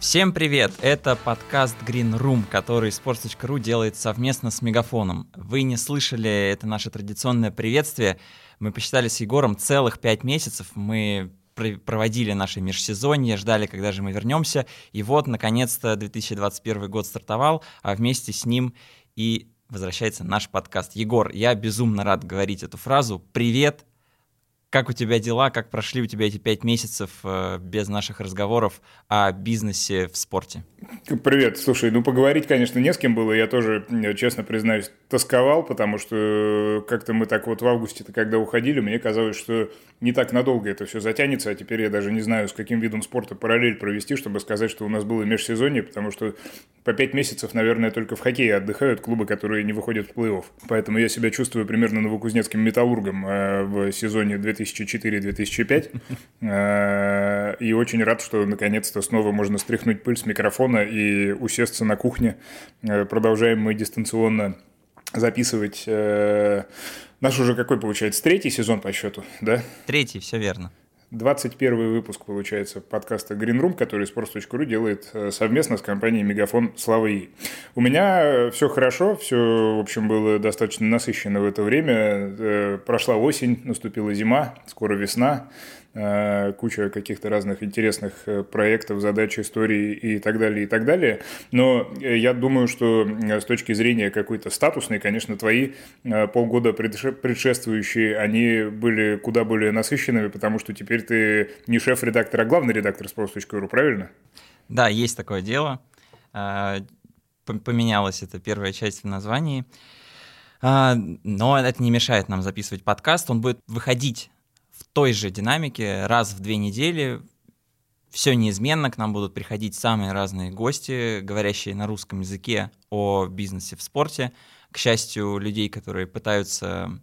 Всем привет! Это подкаст Green Room, который Sports.ru делает совместно с Мегафоном. Вы не слышали это наше традиционное приветствие. Мы посчитали с Егором целых пять месяцев. Мы проводили наше межсезонье, ждали, когда же мы вернемся. И вот, наконец-то, 2021 год стартовал, а вместе с ним и возвращается наш подкаст. Егор, я безумно рад говорить эту фразу. Привет, как у тебя дела, как прошли у тебя эти пять месяцев э, без наших разговоров о бизнесе в спорте? Привет, слушай, ну поговорить, конечно, не с кем было, я тоже, честно признаюсь, тосковал, потому что как-то мы так вот в августе-то, когда уходили, мне казалось, что не так надолго это все затянется, а теперь я даже не знаю, с каким видом спорта параллель провести, чтобы сказать, что у нас было межсезонье, потому что по пять месяцев, наверное, только в хоккее отдыхают клубы, которые не выходят в плей-офф. Поэтому я себя чувствую примерно новокузнецким металлургом э, в сезоне 2004-2005. Э, и очень рад, что наконец-то снова можно стряхнуть пыль с микрофона и усесться на кухне. Э, продолжаем мы дистанционно записывать наш уже какой получается, третий сезон по счету, да? Третий, все верно. 21 выпуск, получается, подкаста Green Room, который Sports.ru делает э, совместно с компанией Мегафон Славы И. У меня э, все хорошо, все, в общем, было достаточно насыщенно в это время. Э, прошла осень, наступила зима, скоро весна. Э, куча каких-то разных интересных э, проектов, задач, историй и так далее, и так далее. Но э, я думаю, что с точки зрения какой-то статусной, конечно, твои полгода предшествующие, они были куда более насыщенными, потому что теперь ты не шеф-редактор, а главный редактор sports.ru, правильно? Да, есть такое дело. Поменялась эта первая часть в названии. Но это не мешает нам записывать подкаст. Он будет выходить той же динамике раз в две недели все неизменно, к нам будут приходить самые разные гости, говорящие на русском языке о бизнесе в спорте. К счастью, людей, которые пытаются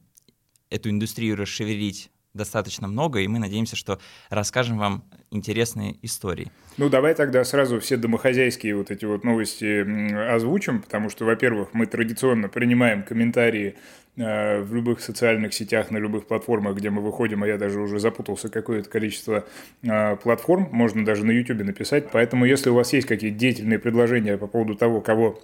эту индустрию расшевелить, достаточно много, и мы надеемся, что расскажем вам интересные истории. Ну, давай тогда сразу все домохозяйские вот эти вот новости озвучим, потому что, во-первых, мы традиционно принимаем комментарии э, в любых социальных сетях, на любых платформах, где мы выходим, а я даже уже запутался, какое-то количество э, платформ, можно даже на YouTube написать. Поэтому, если у вас есть какие-то деятельные предложения по поводу того, кого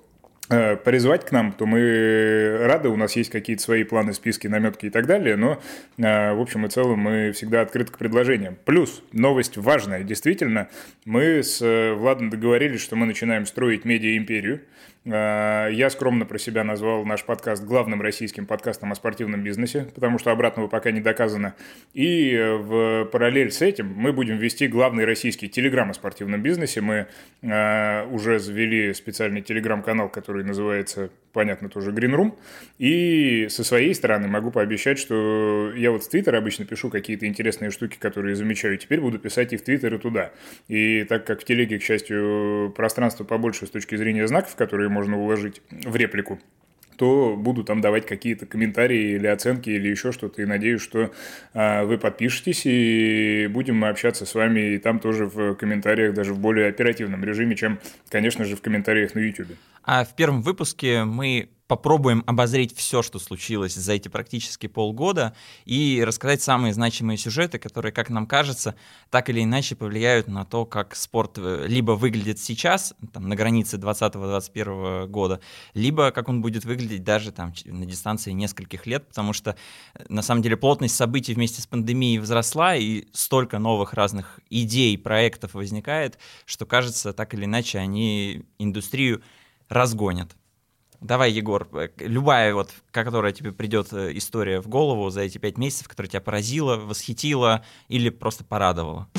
призвать к нам, то мы рады, у нас есть какие-то свои планы, списки, наметки и так далее, но э, в общем и целом мы всегда открыты к предложениям. Плюс, новость важная, действительно, мы с э, Владом договорились, что мы начинаем строить медиа-империю, Э, я скромно про себя назвал наш подкаст главным российским подкастом о спортивном бизнесе, потому что обратного пока не доказано. И в параллель с этим мы будем вести главный российский телеграм о спортивном бизнесе. Мы э, уже завели специальный телеграм-канал, который называется понятно, тоже Green Room. И со своей стороны могу пообещать, что я вот в Твиттер обычно пишу какие-то интересные штуки, которые замечаю. Теперь буду писать и в Твиттер, и туда. И так как в телеге, к счастью, пространство побольше с точки зрения знаков, которые можно уложить в реплику, то буду там давать какие-то комментарии или оценки или еще что-то. И надеюсь, что э, вы подпишетесь и будем мы общаться с вами и там тоже в комментариях, даже в более оперативном режиме, чем, конечно же, в комментариях на YouTube. А в первом выпуске мы попробуем обозреть все, что случилось за эти практически полгода, и рассказать самые значимые сюжеты, которые, как нам кажется, так или иначе повлияют на то, как спорт э, либо выглядит сейчас, там, на границе 2020-2021 года, либо как он будет выглядеть даже там, на дистанции нескольких лет, потому что, э, на самом деле, плотность событий вместе с пандемией возросла, и столько новых разных идей, проектов возникает, что, кажется, так или иначе они индустрию разгонят. Давай, Егор, э, любая вот, которая тебе придет э, история в голову за эти пять месяцев, которая тебя поразила, восхитила или просто порадовала.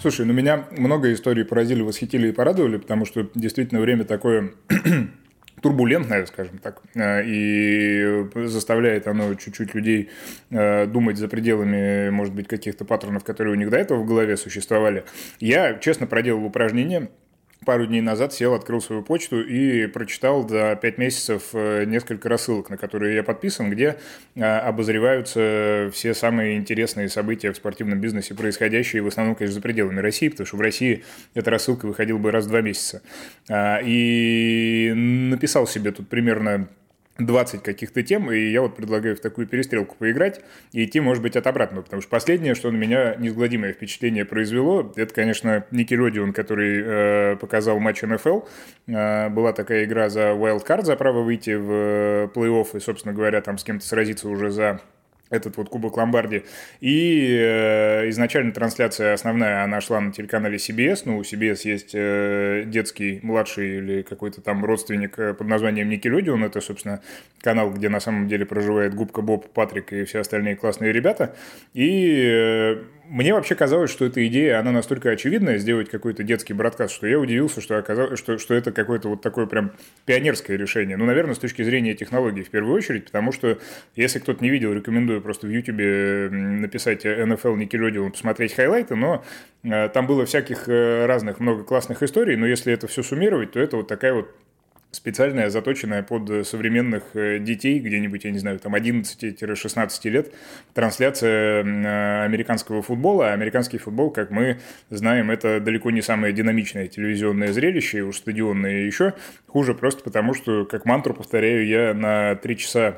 Слушай, ну меня много историй поразили, восхитили и порадовали, потому что действительно время такое турбулентное, скажем так, э, и заставляет оно чуть-чуть людей думать за пределами, может быть, каких-то паттернов, которые у них до этого в голове существовали. Я, честно, проделал упражнение – пару дней назад сел, открыл свою почту и прочитал за пять месяцев э, несколько рассылок, на которые я подписан, где э, обозреваются все самые интересные события в спортивном бизнесе, происходящие в основном, конечно, за пределами России, потому что в России эта рассылка выходила бы раз в два месяца. А, и написал себе тут примерно 20 каких-то тем, и я вот предлагаю в такую перестрелку поиграть и идти, может быть, от обратного, потому что последнее, что на меня неизгладимое впечатление произвело, это, конечно, Никелодион, который э, показал матч НФЛ. Э, была такая игра за Wild Card, за право выйти в э, плей-офф и, собственно говоря, там с кем-то сразиться уже за этот вот Кубок Ломбарди. И э, изначально трансляция основная, она шла на телеканале CBS. Ну, у CBS есть э, детский, младший или какой-то там родственник э, под названием Никелодион. Это, собственно, канал, где на самом деле проживает Губка Боб, Патрик и все остальные классные ребята. И э, мне вообще казалось, что эта идея, она настолько очевидная, сделать какой-то детский бродкаст, что я удивился, что, оказалось, что, что это какое-то вот такое прям пионерское решение. Ну, наверное, с точки зрения технологий в первую очередь, потому что, если кто-то не видел, рекомендую просто в YouTube написать NFL Nickelodeon, посмотреть хайлайты, но э, там было всяких э, разных много классных историй, но если это все суммировать, то это вот такая вот специальная, заточенная под современных э, детей, где-нибудь, я не знаю, там 11-16 лет, трансляция э, американского футбола. А американский футбол, как мы знаем, это далеко не самое динамичное телевизионное зрелище, и уж стадионное еще хуже, просто потому что, как мантру повторяю, я на 3 часа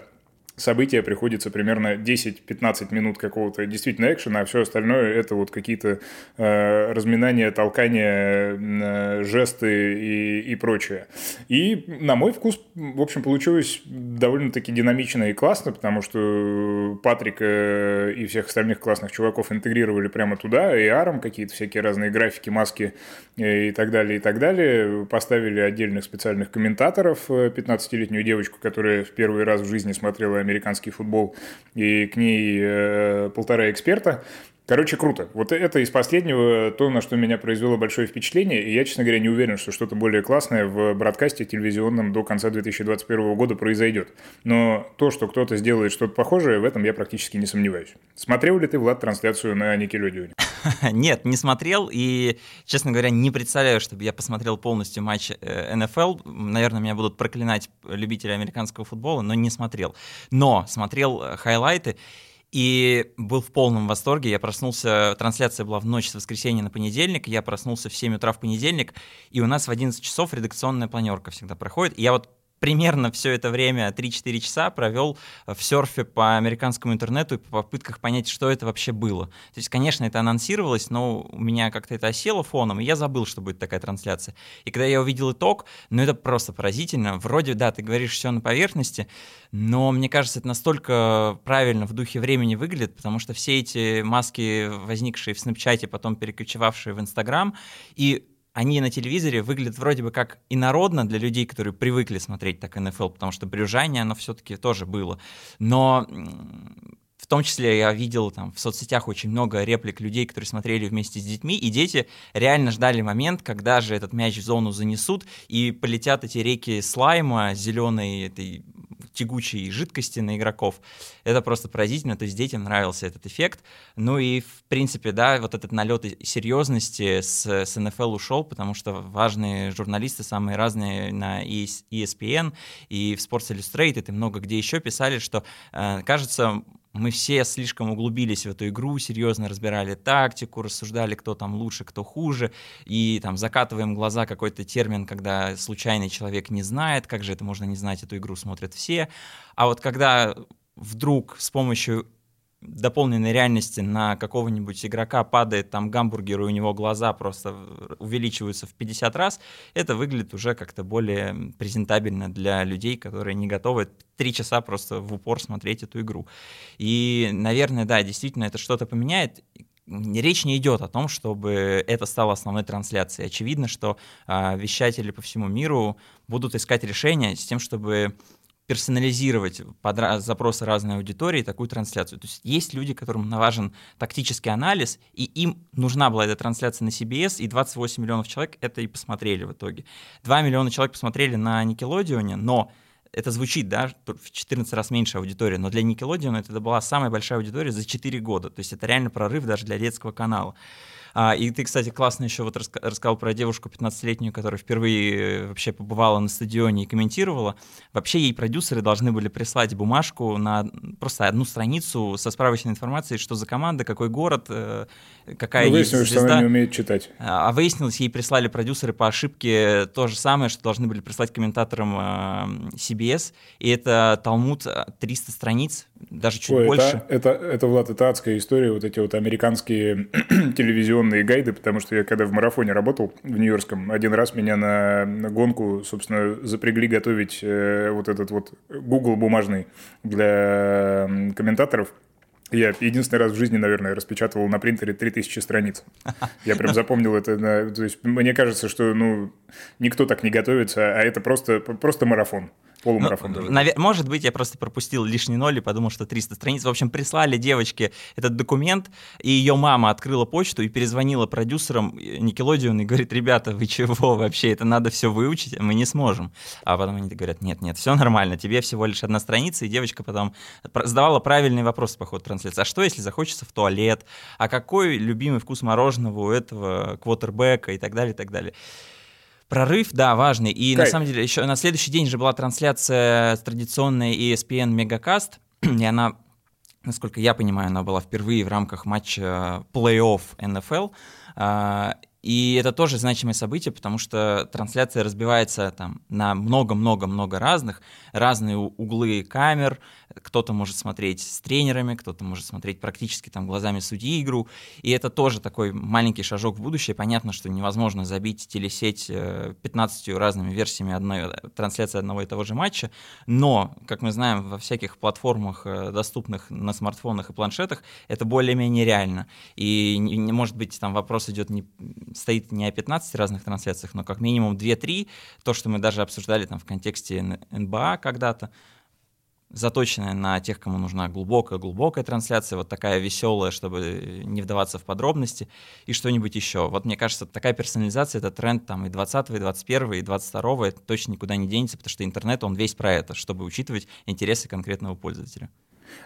события приходится примерно 10-15 минут какого-то действительно экшена, а все остальное это вот какие-то э, разминания, толкания, э, жесты и, и прочее. И на мой вкус, в общем, получилось довольно-таки динамично и классно, потому что Патрик э, и всех остальных классных чуваков интегрировали прямо туда, и аром какие-то всякие разные графики, маски э, и так далее, и так далее. Поставили отдельных специальных комментаторов, 15-летнюю э, девочку, которая в первый раз в жизни смотрела американский футбол, и к ней э, полтора эксперта. Короче, круто. Вот это из последнего то, на что меня произвело большое впечатление, и я, честно говоря, не уверен, что что-то более классное в бродкасте телевизионном до конца 2021 года произойдет. Но то, что кто-то сделает что-то похожее, в этом я практически не сомневаюсь. Смотрел ли ты, Влад, трансляцию на Никелодионе? Нет, не смотрел, и, честно говоря, не представляю, чтобы я посмотрел полностью матч э, НФЛ. Наверное, меня будут проклинать любители американского футбола, но не смотрел. Но смотрел э, хайлайты, и был в полном восторге. Я проснулся, трансляция была в ночь с воскресенья на понедельник, я проснулся в 7 утра в понедельник, и у нас в 11 часов редакционная планерка всегда проходит. И я вот примерно все это время, 3-4 часа, провел в серфе по американскому интернету и по попытках понять, что это вообще было. То есть, конечно, это анонсировалось, но у меня как-то это осело фоном, и я забыл, что будет такая трансляция. И когда я увидел итог, ну это просто поразительно. Вроде, да, ты говоришь все на поверхности, но мне кажется, это настолько правильно в духе времени выглядит, потому что все эти маски, возникшие в Снэпчате, потом переключивавшие в Инстаграм, и они на телевизоре выглядят вроде бы как инородно для людей, которые привыкли смотреть так НФЛ, потому что брюжание, оно все-таки тоже было. Но в том числе я видел там в соцсетях очень много реплик людей, которые смотрели вместе с детьми, и дети реально ждали момент, когда же этот мяч в зону занесут, и полетят эти реки слайма, зеленой этой тягучей жидкости на игроков. Это просто поразительно, то есть детям нравился этот эффект. Ну и, в принципе, да, вот этот налет серьезности с, с НФЛ ушел, потому что важные журналисты, самые разные на ESPN и в Sports Illustrated и много где еще писали, что, э, кажется, мы все слишком углубились в эту игру, серьезно разбирали тактику, рассуждали, кто там лучше, кто хуже, и там закатываем глаза какой-то термин, когда случайный человек не знает, как же это можно не знать, эту игру смотрят все. А вот когда вдруг с помощью дополненной реальности на какого-нибудь игрока падает там гамбургер, и у него глаза просто увеличиваются в 50 раз, это выглядит уже как-то более презентабельно для людей, которые не готовы три часа просто в упор смотреть эту игру. И, наверное, да, действительно, это что-то поменяет речь не идет о том, чтобы это стало основной трансляцией. Очевидно, что э, вещатели по всему миру будут искать решения с тем, чтобы персонализировать под запросы разной аудитории такую трансляцию. То есть есть люди, которым важен тактический анализ, и им нужна была эта трансляция на CBS, и 28 миллионов человек это и посмотрели в итоге. 2 миллиона человек посмотрели на Никелодионе, но это звучит, да, в 14 раз меньше аудитория, но для Nickelodeon это была самая большая аудитория за 4 года. То есть это реально прорыв даже для детского канала. А, и ты, кстати, классно еще вот рассказал про девушку 15-летнюю, которая впервые э, вообще побывала на стадионе и комментировала. Вообще ей продюсеры должны были прислать бумажку на просто одну страницу со справочной информацией, что за команда, какой город, э, какая ну, есть звезда. что она не умеет читать. А, а выяснилось, ей прислали продюсеры по ошибке то же самое, что должны были прислать комментаторам э, CBS, и это Талмуд 300 страниц, даже чуть Ой, больше. Это, это, это, Влад, это адская история, вот эти вот американские телевизионные гайды, потому что я когда в марафоне работал в Нью-Йоркском, один раз меня на, на гонку, собственно, запрягли готовить э, вот этот вот Google бумажный для комментаторов. Я единственный раз в жизни, наверное, распечатывал на принтере 3000 страниц. Я прям запомнил это. То есть мне кажется, что ну, никто так не готовится, а это просто, просто марафон. Полумарафон ну, даже. может быть, я просто пропустил лишний ноль и подумал, что 300 страниц. В общем, прислали девочке этот документ, и ее мама открыла почту и перезвонила продюсерам Никелодион и говорит, ребята, вы чего вообще, это надо все выучить, мы не сможем. А потом они говорят, нет, нет, все нормально, тебе всего лишь одна страница, и девочка потом задавала правильный вопрос по ходу трансляции. А что, если захочется в туалет? А какой любимый вкус мороженого у этого квотербека и так далее, и так далее. Прорыв, да, важный. И Кайф. на самом деле еще на следующий день же была трансляция с традиционной ESPN Megacast, и она, насколько я понимаю, она была впервые в рамках матча плей-офф НФЛ. И это тоже значимое событие, потому что трансляция разбивается там на много-много-много разных, разные углы камер, кто-то может смотреть с тренерами, кто-то может смотреть практически там глазами судьи игру, и это тоже такой маленький шажок в будущее. Понятно, что невозможно забить телесеть 15 э, разными версиями одной э, трансляции одного и того же матча, но, как мы знаем, во всяких платформах, э, доступных на смартфонах и планшетах, это более-менее реально. И, может быть, там вопрос идет не, стоит не о 15 разных трансляциях, но как минимум 2-3, то, что мы даже обсуждали там в контексте НБА когда-то, заточенная на тех, кому нужна глубокая-глубокая трансляция, вот такая веселая, чтобы не вдаваться в подробности, и что-нибудь еще. Вот мне кажется, такая персонализация — это тренд там и 20 и 21 и 22 это точно никуда не денется, потому что интернет, он весь про это, чтобы учитывать интересы конкретного пользователя.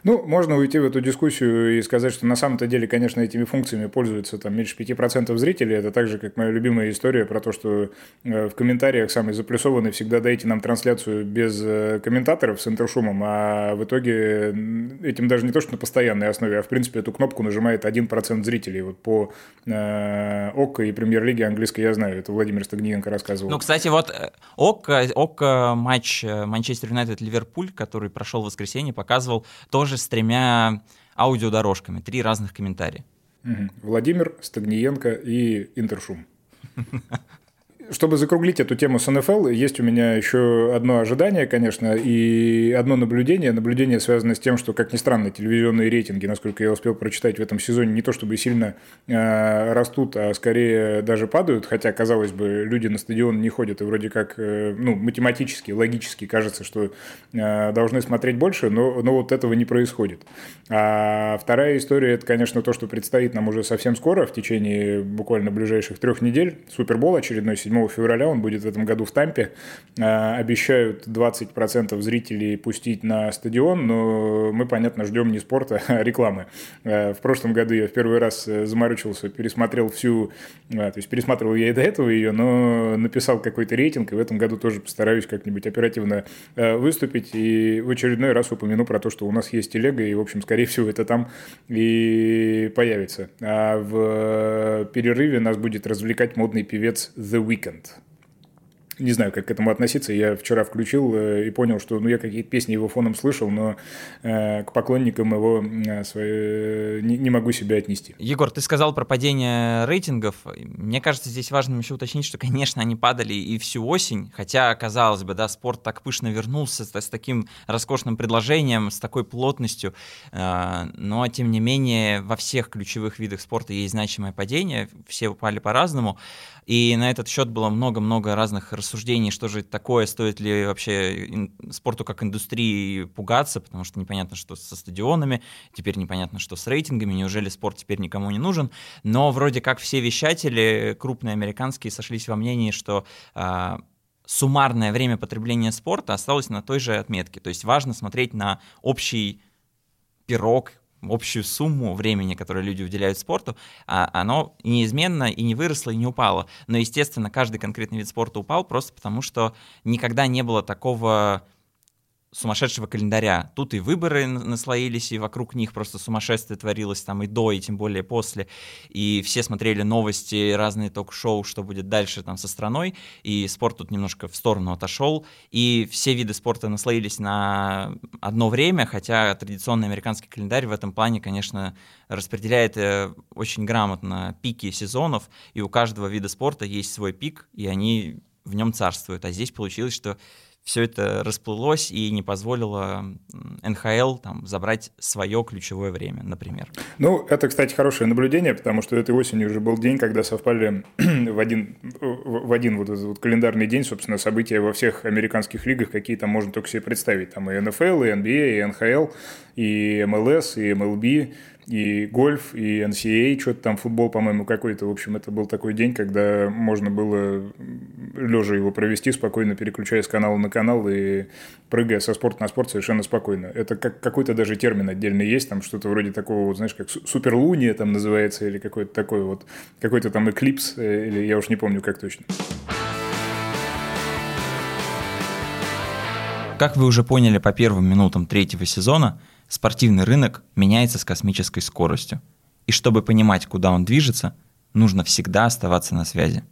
Ну, можно уйти в эту дискуссию и сказать, что на самом-то деле, конечно, этими функциями пользуются там меньше 5% зрителей. Это так же, как моя любимая история про то, что э, в комментариях самый заплюсованный всегда дайте нам трансляцию без э, комментаторов с интершумом, а в итоге этим даже не то, что на постоянной основе, а в принципе эту кнопку нажимает 1% зрителей. Вот по э, ОККО и премьер-лиге английской я знаю, это Владимир Стагниенко рассказывал. Ну, кстати, вот э, ОККО, ОККО матч Манчестер Юнайтед-Ливерпуль, который прошел в воскресенье, показывал тоже с тремя аудиодорожками, три разных комментария. Угу. Владимир, Стагниенко и Интершум. чтобы закруглить эту тему с НФЛ, есть у меня еще одно ожидание, конечно, и одно наблюдение. Наблюдение связано с тем, что, как ни странно, телевизионные рейтинги, насколько я успел прочитать в этом сезоне, не то чтобы сильно э, растут, а скорее даже падают, хотя, казалось бы, люди на стадион не ходят, и вроде как, э, ну, математически, логически кажется, что э, должны смотреть больше, но, но вот этого не происходит. А вторая история, это, конечно, то, что предстоит нам уже совсем скоро, в течение буквально ближайших трех недель, Супербол очередной, 7 февраля, он будет в этом году в Тампе. А, обещают 20% зрителей пустить на стадион, но мы, понятно, ждем не спорта, а рекламы. А, в прошлом году я в первый раз э, заморочился, пересмотрел всю, то есть пересматривал я и до этого ее, но написал какой-то рейтинг, и в этом году тоже постараюсь как-нибудь оперативно выступить, и в очередной раз упомяну про то, что у нас есть телега, и, в общем, скорее всего, это там и появится. А в перерыве нас будет развлекать модный певец The Weeknd weekend. не знаю, как к этому относиться. Я вчера включил э, и понял, что ну, я какие-то песни его фоном слышал, но э, к поклонникам его э, свои, не, не могу себя отнести. Егор, ты сказал про падение рейтингов. Мне кажется, здесь важно еще уточнить, что, конечно, они падали и всю осень, хотя, казалось бы, да, спорт так пышно вернулся с, с таким роскошным предложением, с такой плотностью, э, но, тем не менее, во всех ключевых видах спорта есть значимое падение, все упали по-разному, и на этот счет было много-много разных рассуждений что же это такое, стоит ли вообще спорту как индустрии пугаться, потому что непонятно, что со стадионами, теперь непонятно, что с рейтингами, неужели спорт теперь никому не нужен. Но вроде как все вещатели, крупные американские, сошлись во мнении, что э, суммарное время потребления спорта осталось на той же отметке. То есть важно смотреть на общий пирог общую сумму времени, которое люди уделяют спорту, а оно неизменно и не выросло, и не упало. Но, естественно, каждый конкретный вид спорта упал просто потому, что никогда не было такого сумасшедшего календаря. Тут и выборы наслоились, и вокруг них просто сумасшествие творилось там и до, и тем более после. И все смотрели новости, разные ток-шоу, что будет дальше там со страной, и спорт тут немножко в сторону отошел, и все виды спорта наслоились на одно время, хотя традиционный американский календарь в этом плане, конечно, распределяет э, очень грамотно пики сезонов, и у каждого вида спорта есть свой пик, и они в нем царствуют. А здесь получилось, что все это расплылось и не позволило НХЛ там, забрать свое ключевое время, например. Ну, это, кстати, хорошее наблюдение, потому что этой осенью уже был день, когда совпали в один, в один вот этот вот календарный день, собственно, события во всех американских лигах, какие там можно только себе представить. Там и НФЛ, и NBA, и НХЛ, и МЛС, и МЛБ, и гольф, и NCAA, а, что-то там, футбол, по-моему, какой-то. В общем, это был такой день, когда можно было лежа его провести, спокойно переключаясь с канала на канал и прыгая со спорта на спорт совершенно спокойно. Это как какой-то даже термин отдельный есть, там что-то вроде такого, вот, знаешь, как суперлуния там называется, или какой-то такой вот, какой-то там эклипс, э, или я уж не помню, как точно. Как вы уже поняли по первым минутам третьего сезона, спортивный рынок меняется с космической скоростью. И чтобы понимать, куда он движется, нужно всегда оставаться на связи.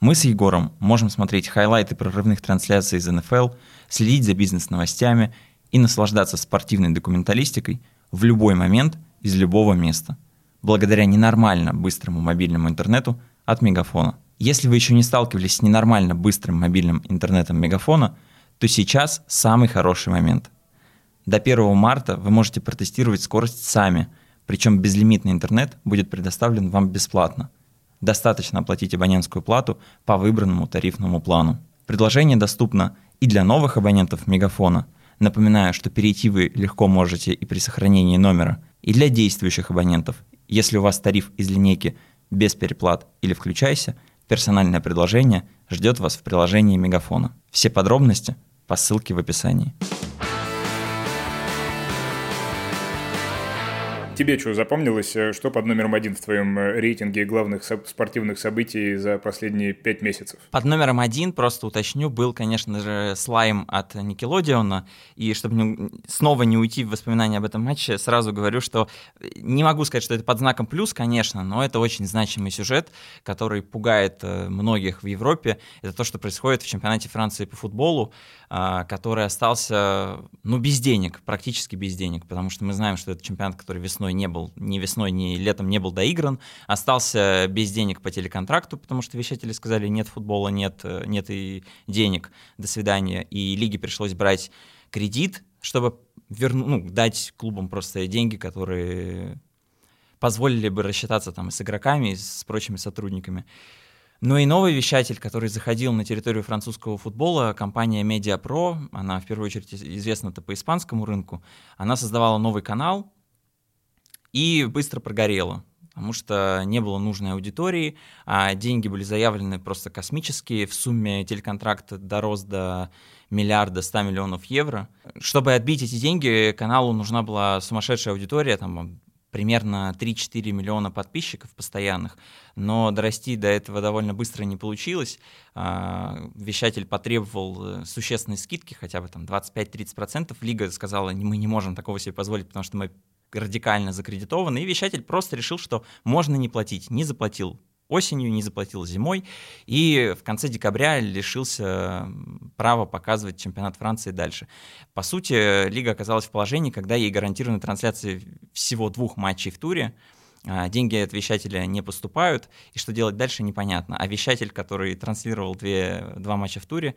Мы с Егором можем смотреть хайлайты прорывных трансляций из НФЛ, следить за бизнес-новостями и наслаждаться спортивной документалистикой в любой момент из любого места, благодаря ненормально быстрому мобильному интернету от Мегафона. Если вы еще не сталкивались с ненормально быстрым мобильным интернетом Мегафона, то сейчас самый хороший момент – до 1 марта вы можете протестировать скорость сами, причем безлимитный интернет будет предоставлен вам бесплатно. Достаточно оплатить абонентскую плату по выбранному тарифному плану. Предложение доступно и для новых абонентов Мегафона. Напоминаю, что перейти вы легко можете и при сохранении номера, и для действующих абонентов. Если у вас тариф из линейки без переплат или включайся, персональное предложение ждет вас в приложении Мегафона. Все подробности по ссылке в описании. Тебе что запомнилось, э, что под номером один в твоем э, рейтинге главных спортивных событий за последние пять месяцев? Под номером один, просто уточню, был, конечно же, слайм от Никелодиона. И чтобы не, снова не уйти в воспоминания об этом матче, сразу говорю, что э, не могу сказать, что это под знаком плюс, конечно, но это очень значимый сюжет, который пугает многих в Европе. Это то, что происходит в чемпионате Франции по футболу, который остался, ну, без денег, практически без денег, потому что мы знаем, что это чемпионат, который весной весной не был, ни весной, ни летом не был доигран, остался без денег по телеконтракту, потому что вещатели сказали, нет футбола, нет, э, нет и денег, до свидания. И лиге пришлось брать кредит, чтобы верну, ну, дать клубам просто деньги, которые позволили бы рассчитаться там и с игроками, и с прочими сотрудниками. Но и новый вещатель, который заходил на территорию французского футбола, компания MediaPro, она в первую очередь известна-то по испанскому рынку, она создавала новый канал, и быстро прогорело потому что не было нужной аудитории, а деньги были заявлены просто космические, в сумме телеконтракт дорос до миллиарда 100 миллионов евро. Чтобы отбить эти деньги, каналу нужна была сумасшедшая аудитория, там примерно 3-4 миллиона подписчиков постоянных, но дорасти до этого довольно быстро не получилось. А, вещатель потребовал э, существенной скидки, хотя бы там 25-30%. Лига сказала, мы не можем такого себе позволить, потому что мы радикально закредитованы, и вещатель просто решил, что можно не платить, не заплатил осенью, не заплатил зимой, и в конце декабря лишился права показывать чемпионат Франции дальше. По сути, лига оказалась в положении, когда ей гарантированы трансляции всего двух матчей в туре, а, деньги от вещателя не поступают, и что делать дальше непонятно. А вещатель, который транслировал две, два матча в туре,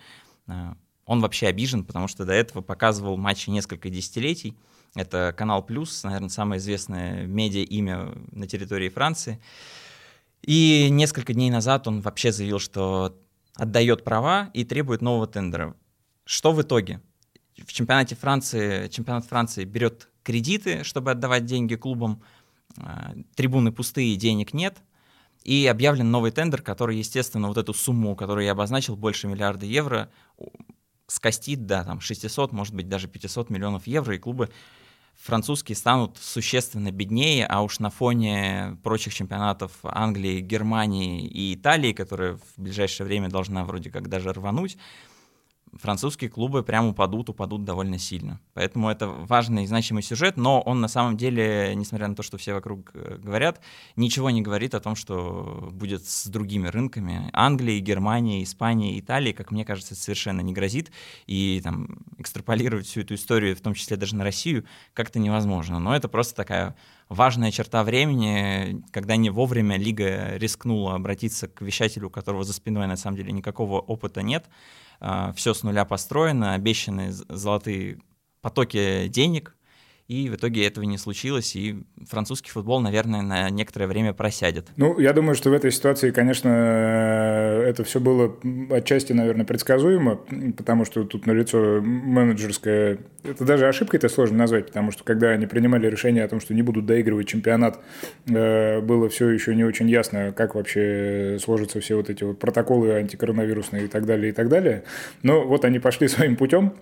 а, он вообще обижен, потому что до этого показывал матчи несколько десятилетий, это канал Плюс, наверное, самое известное медиа-имя на территории Франции. И несколько дней назад он вообще заявил, что отдает права и требует нового тендера. Что в итоге? В чемпионате Франции, чемпионат Франции берет кредиты, чтобы отдавать деньги клубам, а, трибуны пустые, денег нет, и объявлен новый тендер, который, естественно, вот эту сумму, которую я обозначил, больше миллиарда евро, скостит до там, 600, может быть, даже 500 миллионов евро, и клубы французские станут существенно беднее, а уж на фоне прочих чемпионатов Англии, Германии и Италии, которые в ближайшее время должна вроде как даже рвануть, французские клубы прямо упадут, упадут довольно сильно. Поэтому это важный и значимый сюжет, но он на самом деле, несмотря на то, что все вокруг э, говорят, ничего не говорит о том, что будет с другими рынками. Англии, Германии, Испании, Италии, как мне кажется, совершенно не грозит. И там экстраполировать всю эту историю, в том числе даже на Россию, как-то невозможно. Но это просто такая важная черта времени, когда не вовремя Лига рискнула обратиться к вещателю, у которого за спиной на самом деле никакого опыта нет, все с нуля построено, обещаны золотые потоки денег, и в итоге этого не случилось, и французский футбол, наверное, на некоторое время просядет. Ну, я думаю, что в этой ситуации, конечно, это все было отчасти, наверное, предсказуемо, потому что тут налицо менеджерская... Это даже ошибкой это сложно назвать, потому что когда они принимали решение о том, что не будут доигрывать чемпионат, э, было все еще не очень ясно, как вообще сложатся все вот эти вот протоколы антикоронавирусные и так далее, и так далее. Но вот они пошли своим путем,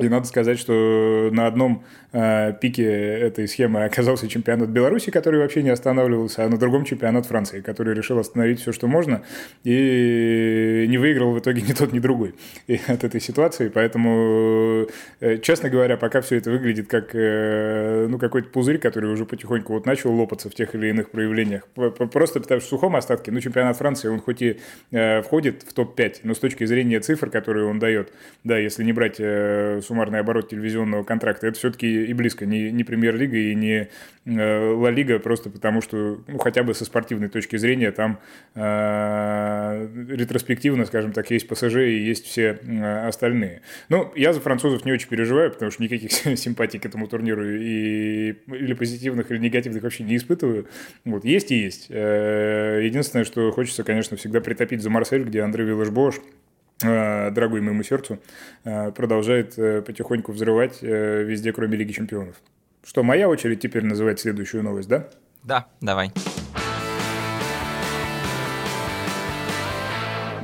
и надо сказать, что на одном э, пике этой схемы оказался чемпионат Беларуси, который вообще не останавливался, а на другом чемпионат Франции, который решил остановить все, что можно, и не выиграл в итоге ни тот, ни другой и от этой ситуации. Поэтому, э, честно говоря, пока все это выглядит как э, ну, какой-то пузырь, который уже потихоньку вот начал лопаться в тех или иных проявлениях. Просто потому что в сухом остатке, ну, чемпионат Франции, он хоть и э, входит в топ-5, но с точки зрения цифр, которые он дает, да, если не брать э, суммарный оборот телевизионного контракта, это все-таки и близко не, не премьер-лига и не э, Ла Лига, просто потому что, ну, хотя бы со спортивной точки зрения, там э, ретроспективно, скажем так, есть ПСЖ и есть все э, остальные. Ну, я за французов не очень переживаю, потому что никаких симпатий к этому турниру и, или позитивных, или негативных вообще не испытываю. Вот, есть и есть. Э, единственное, что хочется, конечно, всегда притопить за Марсель, где Андрей Виллаш-Бош дорогой моему сердцу, э, продолжает э, потихоньку взрывать везде, кроме Лиги Чемпионов. Что, моя очередь теперь называть следующую новость, да? Да, давай.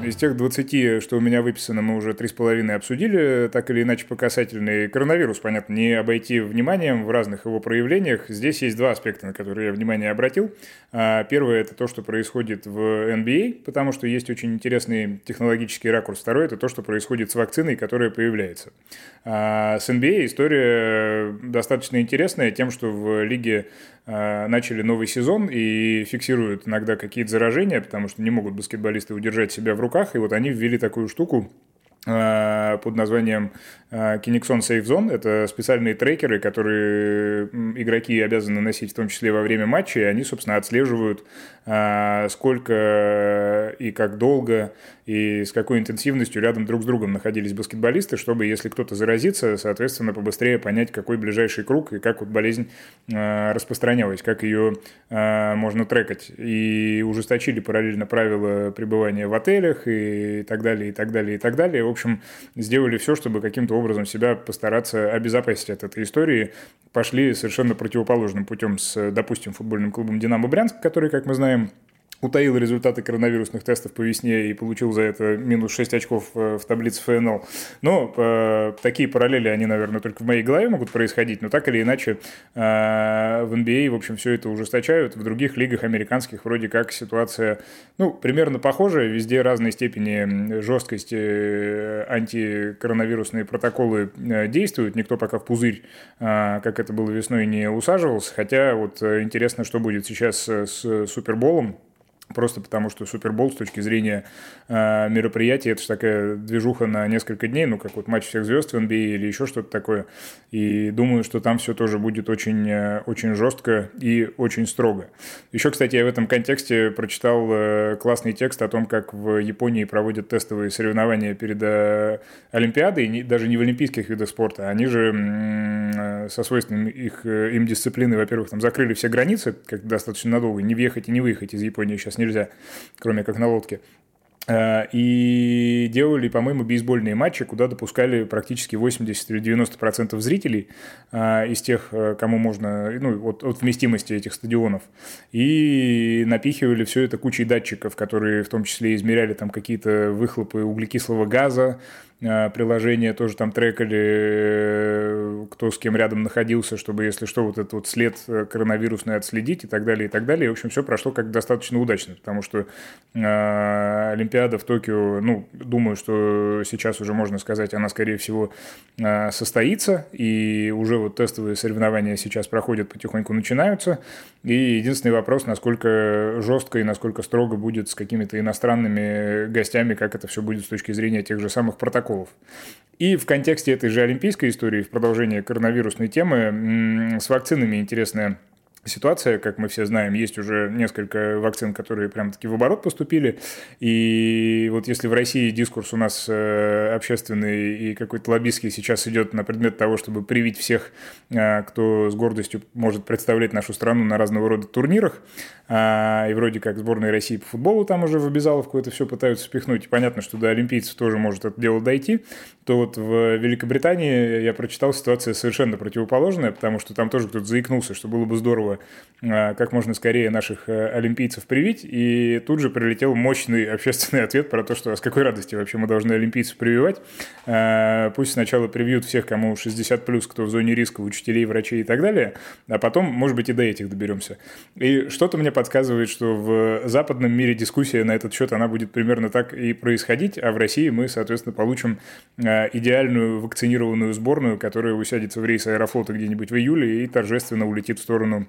Из тех 20, что у меня выписано, мы уже 3,5 обсудили, так или иначе по касательной. Коронавирус, понятно, не обойти вниманием в разных его проявлениях. Здесь есть два аспекта, на которые я внимание обратил. А, первое – это то, что происходит в NBA, а, потому что есть очень интересный технологический ракурс. Второе – это то, что происходит с вакциной, которая появляется. А, с NBA история достаточно интересная тем, что в лиге Э, начали новый сезон и фиксируют иногда какие-то заражения, потому что не могут баскетболисты удержать себя в руках. И вот они ввели такую штуку, э, под названием э, Kinexon Safe Zone. Это специальные трекеры, которые игроки обязаны носить в том числе во время матча, и они, собственно, отслеживают, сколько и как долго и с какой интенсивностью рядом друг с другом находились баскетболисты, чтобы, если кто-то заразится, соответственно, побыстрее понять, какой ближайший круг и как вот болезнь э, распространялась, как ее э, можно трекать. И ужесточили параллельно правила пребывания в отелях и так далее, и так далее, и так далее. Общем, сделали все, чтобы каким-то образом себя постараться обезопасить от этой истории. Пошли совершенно противоположным путем с, допустим, футбольным клубом «Динамо Брянск», который, как мы знаем, утаил результаты коронавирусных тестов по весне и получил за это минус 6 очков э, в таблице ФНЛ. Но э, такие параллели, они, наверное, только в моей голове могут происходить, но так или иначе э, в NBA, а, в общем, все это ужесточают. В других лигах американских вроде как ситуация, ну, примерно похожая. Везде разной степени жесткости э, антикоронавирусные протоколы э, действуют. Никто пока в пузырь, э, как это было весной, не усаживался. Хотя вот интересно, что будет сейчас с Суперболом Просто потому, что Супербол с точки зрения э, мероприятия, это же такая движуха на несколько дней, ну, как вот матч всех звезд в NBA а или еще что-то такое. И думаю, что там все тоже будет очень, э, очень жестко и очень строго. Еще, кстати, я в этом контексте прочитал э, классный текст о том, как в Японии проводят тестовые соревнования перед э, Олимпиадой, не, даже не в олимпийских видах спорта. Они же э, со свойственным их, э, им дисциплины, во-первых, там закрыли все границы, как достаточно надолго, не въехать и не выехать из Японии сейчас нельзя, кроме как на лодке. Э, и делали, по-моему, бейсбольные матчи, куда допускали практически 80 или 90 процентов зрителей э, из тех, э, кому можно, ну, от, от вместимости этих стадионов. И напихивали все это кучей датчиков, которые в том числе измеряли там какие-то выхлопы углекислого газа, приложения тоже там трекали, э, кто с кем рядом находился, чтобы, если что, вот этот вот след коронавирусный отследить и так далее, и так далее. И, в общем, все прошло как достаточно удачно, потому что Олимпиада в Токио, ну, думаю, что сейчас уже можно сказать, она, скорее всего, состоится, и уже вот тестовые соревнования сейчас проходят, потихоньку начинаются, и единственный вопрос, насколько жестко и насколько строго будет с какими-то иностранными гостями, как это все будет с точки зрения тех же самых протоколов. И в контексте этой же олимпийской истории, в продолжение коронавирусной темы, с вакцинами интересная ситуация, как мы все знаем, есть уже несколько вакцин, которые прям-таки в оборот поступили, и вот если в России дискурс у нас э, общественный и какой-то лоббистский сейчас идет на предмет того, чтобы привить всех, э, кто с гордостью может представлять нашу страну на разного рода турнирах, а, и вроде как сборная России по футболу там уже в обязаловку это все пытаются спихнуть, понятно, что до олимпийцев тоже может это дело дойти, то вот в Великобритании я прочитал ситуация совершенно противоположная, потому что там тоже кто-то заикнулся, что было бы здорово Э, как можно скорее наших э, олимпийцев привить, и тут же прилетел мощный общественный ответ про то, что а с какой радости вообще мы должны олимпийцев прививать. Э, пусть сначала привьют всех, кому 60+, плюс, кто в зоне риска, учителей, врачей и так далее, а потом, может быть, и до этих доберемся. И что-то мне подсказывает, что в западном мире дискуссия на этот счет, она будет примерно так и происходить, а в России мы, соответственно, получим идеальную вакцинированную сборную, которая усядется в рейс аэрофлота где-нибудь в июле и торжественно улетит в сторону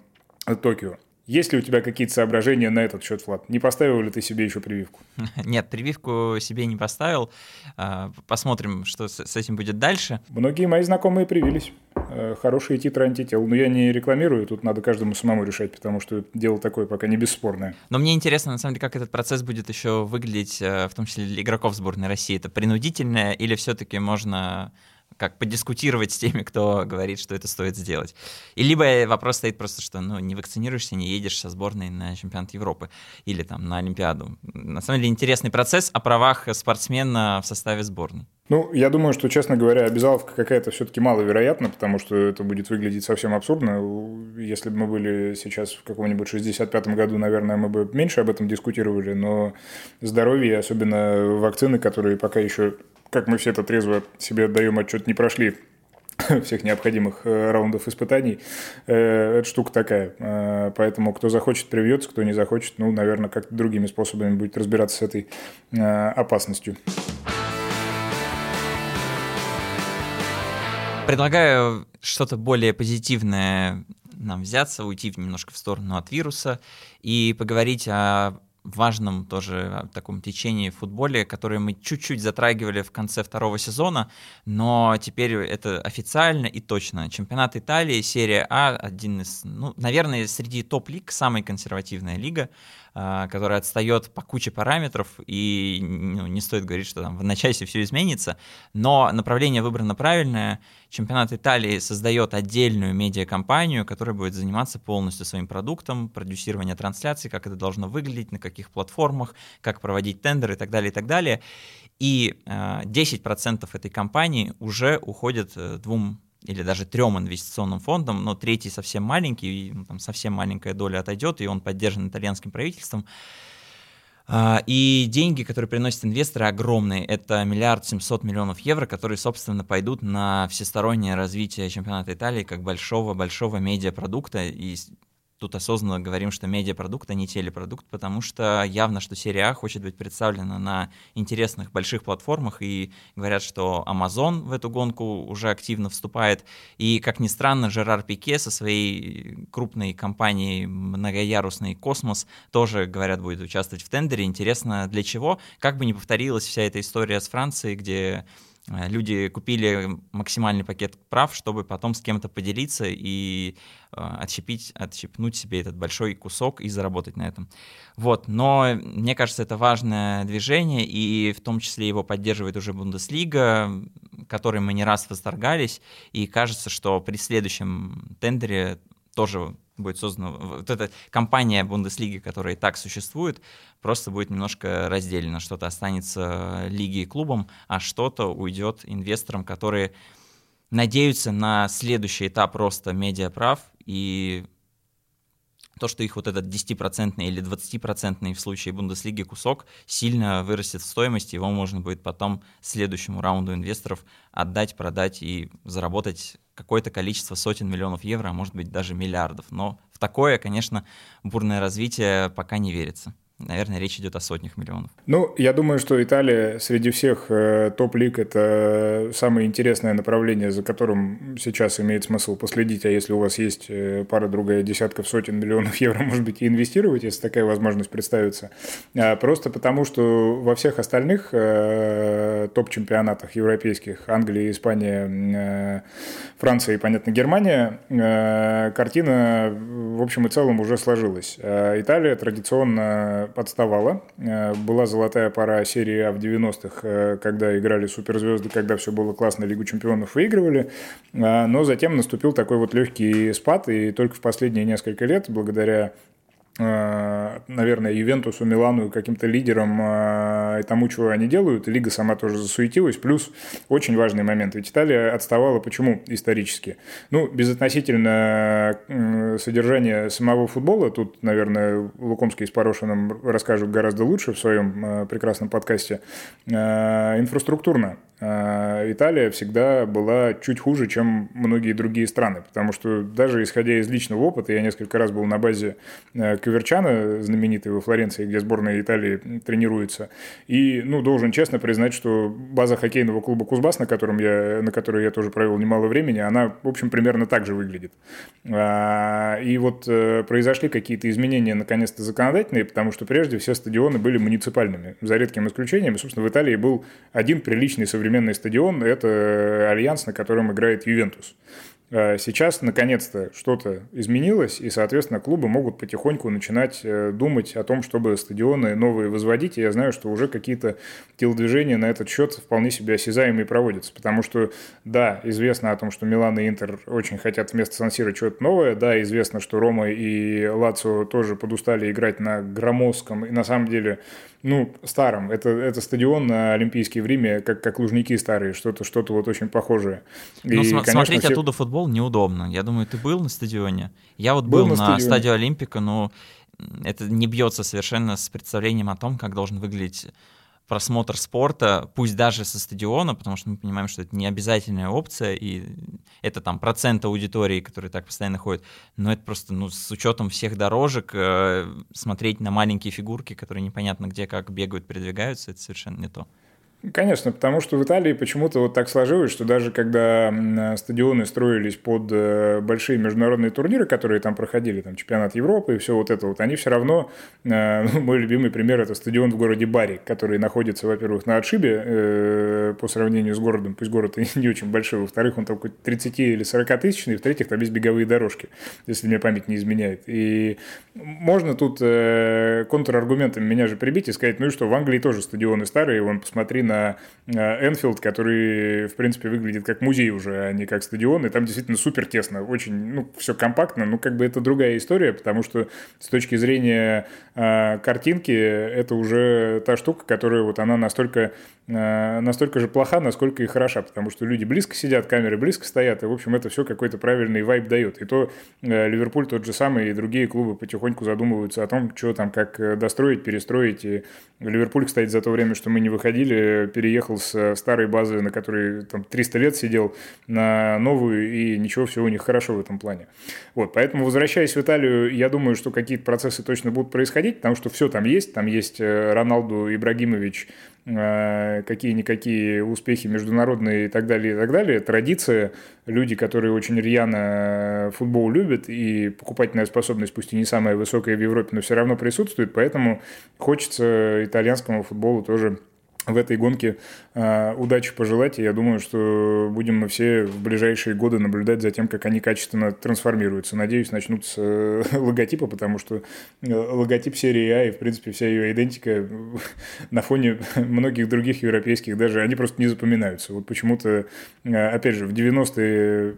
Токио. Есть ли у тебя какие-то соображения на этот счет, Влад? Не поставил ли ты себе еще прививку? Нет, прививку себе не поставил. А, посмотрим, что с этим будет дальше. Многие мои знакомые привились. Э, хорошие титры антител. Но я не рекламирую, тут надо каждому самому решать, потому что дело такое пока не бесспорное. Но мне интересно, на самом деле, как этот процесс будет еще выглядеть, э, в том числе для игроков сборной России. Это принудительное или все-таки можно как подискутировать с теми, кто говорит, что это стоит сделать. И либо вопрос стоит просто, что ну, не вакцинируешься, не едешь со сборной на чемпионат Европы или там на Олимпиаду. На самом деле интересный процесс о правах спортсмена в составе сборной. Ну, я думаю, что, честно говоря, обязаловка какая-то все-таки маловероятна, потому что это будет выглядеть совсем абсурдно. Если бы мы были сейчас в каком-нибудь 65-м году, наверное, мы бы меньше об этом дискутировали, но здоровье, особенно вакцины, которые пока еще как мы все это трезво себе отдаем отчет, не прошли всех необходимых э, раундов испытаний. Э, это штука такая. Э, поэтому кто захочет, привьется, кто не захочет, ну, наверное, как-то другими способами будет разбираться с этой опасностью. Предлагаю что-то более позитивное нам взяться, уйти немножко в сторону от вируса и поговорить о важном тоже таком течении в футболе, которое мы чуть-чуть затрагивали в конце второго сезона, но теперь это официально и точно. Чемпионат Италии, серия А, один из, ну, наверное, среди топ-лиг самая консервативная лига. А, который отстает по куче параметров, и ну, не стоит говорить, что там в одночасье все изменится, но направление выбрано правильное. Чемпионат Италии создает отдельную медиакомпанию, которая будет заниматься полностью своим продуктом, продюсирование трансляций, как это должно выглядеть, на каких платформах, как проводить тендеры и так далее, и так далее. И э, 10% этой компании уже уходят э, двум или даже трем инвестиционным фондам, но третий совсем маленький, ну, там совсем маленькая доля отойдет, и он поддержан итальянским правительством. А, и деньги, которые приносят инвесторы, огромные. Это миллиард семьсот миллионов евро, которые, собственно, пойдут на всестороннее развитие чемпионата Италии как большого-большого медиапродукта. И тут осознанно говорим, что медиапродукт, а не телепродукт, потому что явно, что серия А хочет быть представлена на интересных больших платформах, и говорят, что Amazon в эту гонку уже активно вступает, и, как ни странно, Жерар Пике со своей крупной компанией многоярусный «Космос» тоже, говорят, будет участвовать в тендере. Интересно, для чего? Как бы не повторилась вся эта история с Францией, где люди купили максимальный пакет прав, чтобы потом с кем-то поделиться и э, отщепить, отщепнуть себе этот большой кусок и заработать на этом. Вот, но мне кажется, это важное движение, и в том числе его поддерживает уже Бундеслига, которой мы не раз восторгались, и кажется, что при следующем тендере тоже будет создана, вот эта компания Бундеслиги, которая и так существует, просто будет немножко разделена. Что-то останется лиге и клубом, а что-то уйдет инвесторам, которые надеются на следующий этап роста медиаправ и то, что их вот этот 10% или 20% в случае Бундеслиги кусок сильно вырастет в стоимости, его можно будет потом следующему раунду инвесторов отдать, продать и заработать какое-то количество сотен миллионов евро, а может быть даже миллиардов. Но в такое, конечно, бурное развитие пока не верится. Наверное, речь идет о сотнях миллионов. Ну, я думаю, что Италия среди всех э, топ-лиг – это самое интересное направление, за которым сейчас имеет смысл последить. А если у вас есть э, пара-другая десятков сотен миллионов евро, может быть, и инвестировать, если такая возможность представится. А, просто потому, что во всех остальных э, топ-чемпионатах европейских – Англия, Испания, э, Франция и, понятно, Германия э, – картина, в общем и целом, уже сложилась. А Италия традиционно подставала. Э, была золотая пора серии А в 90-х, э, когда играли суперзвезды, когда все было классно, Лигу чемпионов выигрывали. Э, но затем наступил такой вот легкий спад, и только в последние несколько лет, благодаря наверное, Ювентусу, Милану, каким-то лидерам э, и тому, чего они делают. Лига сама тоже засуетилась. Плюс очень важный момент. Ведь Италия отставала почему исторически? Ну, безотносительно э, содержания самого футбола, тут, наверное, Лукомский с Порошиным расскажут гораздо лучше в своем прекрасном подкасте, инфраструктурно. Италия всегда была чуть хуже, чем многие другие страны, потому что даже исходя из личного опыта, я несколько раз был на базе Коверчано, знаменитый во Флоренции, где сборная Италии тренируется. И, ну, должен честно признать, что база хоккейного клуба Кузбасс, на, котором я, на которой я тоже провел немало времени, она, в общем, примерно так же выглядит. А, и вот э, произошли какие-то изменения, наконец-то, законодательные, потому что прежде все стадионы были муниципальными, за редким исключением. И, собственно, в Италии был один приличный современный стадион, это Альянс, на котором играет Ювентус. Э, сейчас, наконец-то, что-то изменилось, и, соответственно, клубы могут потихоньку начинать э, думать о том, чтобы стадионы новые возводить. И я знаю, что уже какие-то телодвижения на этот счет вполне себе осязаемые проводятся. Потому что, да, известно о том, что Милан и Интер очень хотят вместо Сансира что-то новое. Да, известно, что Рома и Лацио тоже подустали играть на громоздком и, на самом деле, ну, старом. Это, это стадион на Олимпийский в Риме, как, как Лужники старые, что-то что вот очень похожее. Ну, и, см- конечно, смотреть все... оттуда футбол неудобно. Я думаю, ты был на стадионе? Я вот был, был на, на стадионе Олимпика, но это не бьется совершенно с представлением о том, как должен выглядеть просмотр спорта, пусть даже со стадиона, потому что мы понимаем, что это не обязательная опция, и это там процент аудитории, который так постоянно ходит, но это просто, ну, с учетом всех дорожек, э, смотреть на маленькие фигурки, которые непонятно где, как бегают, передвигаются, это совершенно не то. Конечно, потому что в Италии почему-то вот так сложилось, что даже когда стадионы строились под э, большие международные турниры, которые там проходили, там чемпионат Европы и все вот это вот, они все равно, э, ну, мой любимый пример это стадион в городе Бари, который находится, во-первых, на отшибе э, по сравнению с городом, пусть город не очень большой, во-вторых, он такой 30 или 40 тысячный, в-третьих, там есть беговые дорожки, если мне память не изменяет. И можно тут контраргументами меня же прибить и сказать, ну и что, в Англии тоже стадионы старые, вон, посмотри на Энфилд, который, в принципе, выглядит как музей уже, а не как стадион, и там действительно супер тесно, очень, ну, все компактно, ну, как бы это другая история, потому что с точки зрения э, картинки это уже та штука, которая вот она настолько, э, настолько же плоха, насколько и хороша, потому что люди близко сидят, камеры близко стоят, и, в общем, это все какой-то правильный вайб дает. И то э, Ливерпуль тот же самый, и другие клубы потихоньку задумываются о том, что там, как достроить, перестроить, и Ливерпуль, кстати, за то время, что мы не выходили, переехал с старой базы, на которой там 300 лет сидел, на новую, и ничего, все у них хорошо в этом плане. Вот, поэтому, возвращаясь в Италию, я думаю, что какие-то процессы точно будут происходить, потому что все там есть, там есть э, Роналду Ибрагимович, э, какие-никакие успехи международные и так далее, и так далее. Традиция, люди, которые очень рьяно футбол любят, и покупательная способность, пусть и не самая высокая в Европе, но все равно присутствует, поэтому хочется итальянскому футболу тоже в этой гонке э, удачи пожелать. И я думаю, что будем мы все в ближайшие годы наблюдать за тем, как они качественно трансформируются. Надеюсь, начнут с э, логотипа, потому что э, логотип серии А и, в принципе, вся ее идентика на фоне многих других европейских даже, они просто не запоминаются. Вот почему-то, э, опять же, в 90-е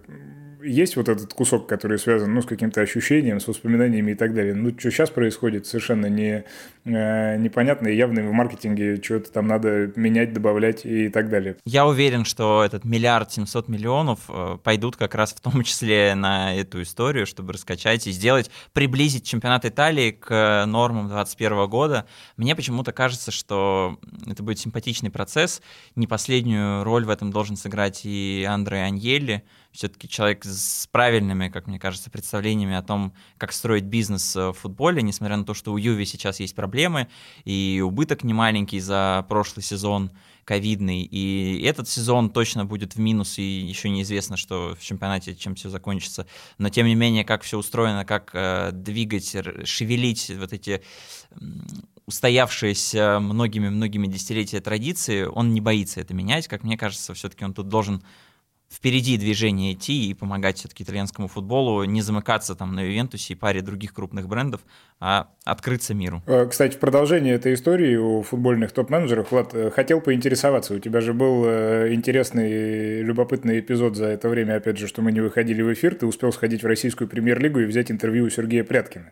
есть вот этот кусок, который связан ну, с каким-то ощущением, с воспоминаниями и так далее. Ну, что сейчас происходит, совершенно не, э, непонятно, и явно в маркетинге что-то там надо менять, добавлять и так далее. Я уверен, что этот миллиард семьсот миллионов э, пойдут как раз в том числе на эту историю, чтобы раскачать и сделать, приблизить чемпионат Италии к нормам 2021 года. Мне почему-то кажется, что это будет симпатичный процесс. Не последнюю роль в этом должен сыграть и Андре Аньелли, все-таки человек с правильными, как мне кажется, представлениями о том, как строить бизнес э, в футболе, несмотря на то, что у Юви сейчас есть проблемы, и убыток немаленький за прошлый сезон ковидный, и этот сезон точно будет в минус, и еще неизвестно, что в чемпионате чем все закончится. Но тем не менее, как все устроено, как э, двигать, шевелить вот эти устоявшиеся многими-многими десятилетия традиции, он не боится это менять. Как мне кажется, все-таки он тут должен впереди движения идти и помогать все-таки итальянскому футболу, не замыкаться там на Ювентусе и паре других крупных брендов, а открыться миру. Э, кстати, в продолжение этой истории у футбольных топ-менеджеров, Влад, э, хотел поинтересоваться, у тебя же был э, интересный, любопытный эпизод за это время, опять же, что мы не выходили в эфир, ты успел сходить в российскую премьер-лигу и взять интервью у Сергея Пряткина.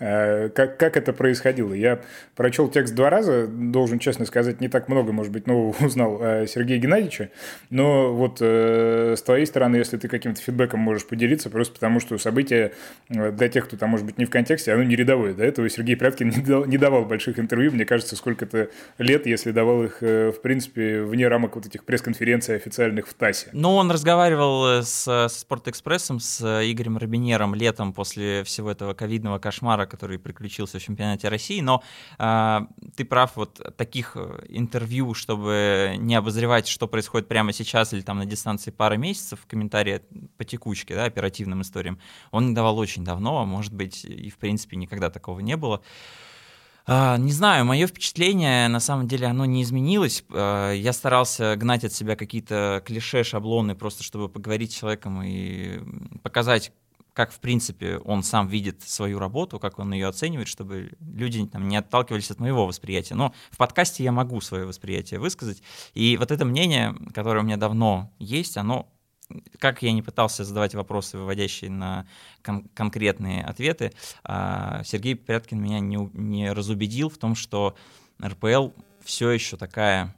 Э, как, как это происходило? Я прочел текст два раза, должен честно сказать, не так много, может быть, нового узнал о Сергея Геннадьевича, но вот э, с твоей стороны, если ты каким-то фидбэком можешь поделиться, просто потому что событие э, для тех, кто там, может быть, не в контексте, оно не рядовое. До этого Сергей Пряткин не, дал, не давал больших интервью, мне кажется, сколько-то лет, если давал их, э, в принципе, вне рамок вот этих пресс-конференций официальных в ТАССе. Ну, он разговаривал э, с, с Спортэкспрессом, с Игорем Робинером летом после всего этого ковидного кошмара, который приключился в чемпионате России, но э, ты прав, вот таких э, интервью, чтобы не обозревать, что происходит прямо сейчас или там на дистанции пары месяцев, комментарии по текучке, да, оперативным историям, он не давал очень давно, а может быть и в принципе никогда такого не было. Uh, не знаю, мое впечатление, на самом деле, оно не изменилось. Uh, я старался гнать от себя какие-то клише, шаблоны, просто чтобы поговорить с человеком и показать, как, в принципе, он сам видит свою работу, как он ее оценивает, чтобы люди там, не отталкивались от моего восприятия. Но в подкасте я могу свое восприятие высказать. И вот это мнение, которое у меня давно есть, оно как я не пытался задавать вопросы, выводящие на кон- конкретные ответы, а, Сергей Пряткин меня не, не разубедил в том, что РПЛ все еще такая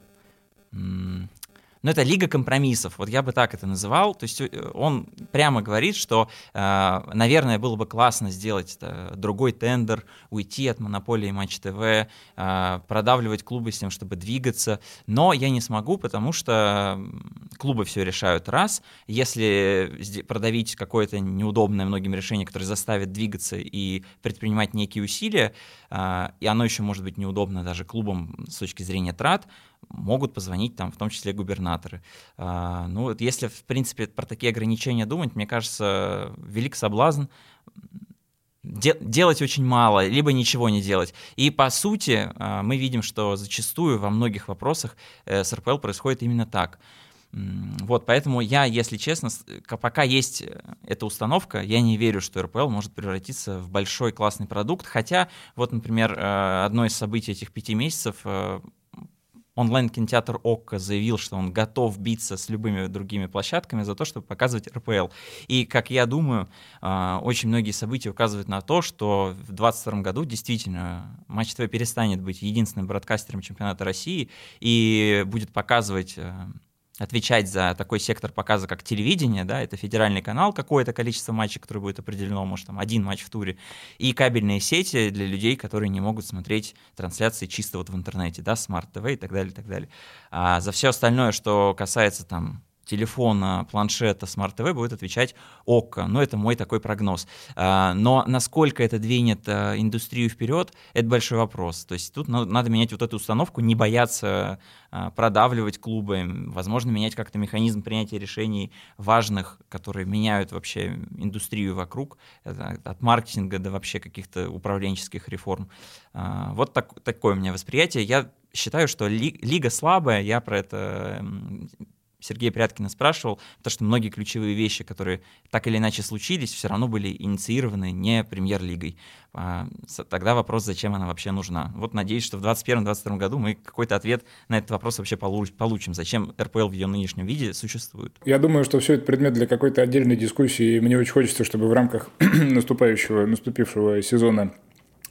но это лига компромиссов, вот я бы так это называл. То есть э, он прямо говорит, что, э, наверное, было бы классно сделать другой тендер, уйти от монополии Матч ТВ, э, продавливать клубы с тем, чтобы двигаться, но я не смогу, потому что клубы все решают раз. Если продавить какое-то неудобное многим решение, которое заставит двигаться и предпринимать некие усилия, и оно еще может быть неудобно даже клубам с точки зрения трат, могут позвонить там в том числе губернаторы. А, ну, вот если, в принципе, про такие ограничения думать, мне кажется, велик соблазн де- делать очень мало, либо ничего не делать. И по сути а, мы видим, что зачастую во многих вопросах э, с РПЛ происходит именно так. Вот, поэтому я, если честно, пока есть э, эта установка, я не верю, что РПЛ может превратиться в большой классный продукт. Хотя, вот, например, э, одно из событий этих пяти месяцев онлайн-кинотеатр ОККО заявил, что он готов биться с любыми другими площадками за то, чтобы показывать РПЛ. И, как я думаю, а, очень многие события указывают на то, что в 2022 году действительно Матч ТВ перестанет быть единственным бродкастером чемпионата России и будет показывать а, отвечать за такой сектор показа, как телевидение, да, это федеральный канал, какое-то количество матчей, которое будет определено, может, там, один матч в туре, и кабельные сети для людей, которые не могут смотреть трансляции чисто вот в интернете, да, смарт-ТВ и так далее, и так далее. А за все остальное, что касается там телефона, планшета, смарт-ТВ будет отвечать ОККО. Ну, это мой такой прогноз. А, но насколько это двинет а, индустрию вперед, это большой вопрос. То есть тут надо менять вот эту установку, не бояться а, продавливать клубы, возможно, менять как-то механизм принятия решений важных, которые меняют вообще индустрию вокруг, от маркетинга до вообще каких-то управленческих реформ. Вот так, такое у меня восприятие. Я считаю, что ли, лига слабая, я про это Сергей Пряткина спрашивал, потому что многие ключевые вещи, которые так или иначе случились, все равно были инициированы не премьер-лигой. А, тогда вопрос, зачем она вообще нужна. Вот надеюсь, что в 2021-2022 году мы какой-то ответ на этот вопрос вообще получим. Зачем РПЛ в ее нынешнем виде существует? Я думаю, что все это предмет для какой-то отдельной дискуссии. И мне очень хочется, чтобы в рамках наступающего, наступившего сезона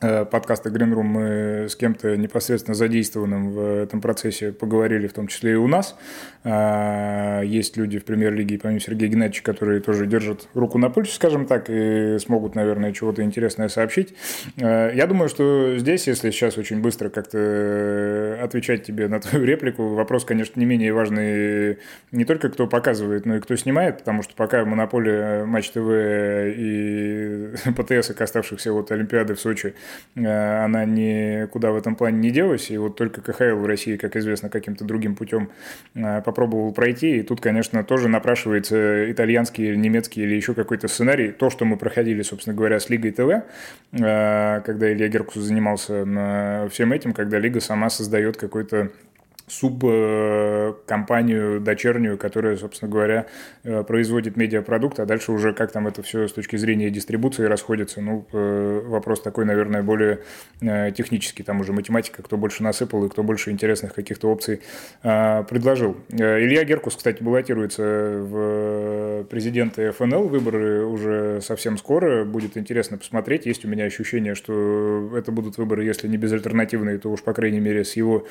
подкаста Green Room мы с кем-то непосредственно задействованным в этом процессе поговорили, в том числе и у нас. А, есть люди в премьер-лиге, помимо Сергея Геннадьевича, которые тоже держат руку на пульсе, скажем так, и смогут, наверное, чего-то интересное сообщить. Э, я думаю, что здесь, если сейчас очень быстро как-то отвечать тебе на твою реплику, вопрос, конечно, не менее важный не только кто показывает, но и кто снимает, потому что пока монополия Матч ТВ и ПТС, оставшихся от Олимпиады в Сочи, Э, она никуда в этом плане не делась, и вот только КХЛ в России, как известно, каким-то другим путем э, попробовал пройти, и тут, конечно, тоже напрашивается итальянский немецкий или еще какой-то сценарий, то, что мы проходили, собственно говоря, с Лигой ТВ, э, когда Илья Геркус занимался всем этим, когда Лига сама создает какой-то субкомпанию дочернюю, которая, собственно говоря, э, производит медиапродукт, а дальше уже как там это все с точки зрения дистрибуции расходится, ну, э, вопрос такой, наверное, более э, технический, там уже математика, кто больше насыпал и кто больше интересных каких-то опций предложил. Илья Геркус, кстати, баллотируется в президенты ФНЛ, выборы уже совсем скоро, будет интересно посмотреть, есть у меня ощущение, что это будут выборы, если не безальтернативные, то уж, по крайней мере, с его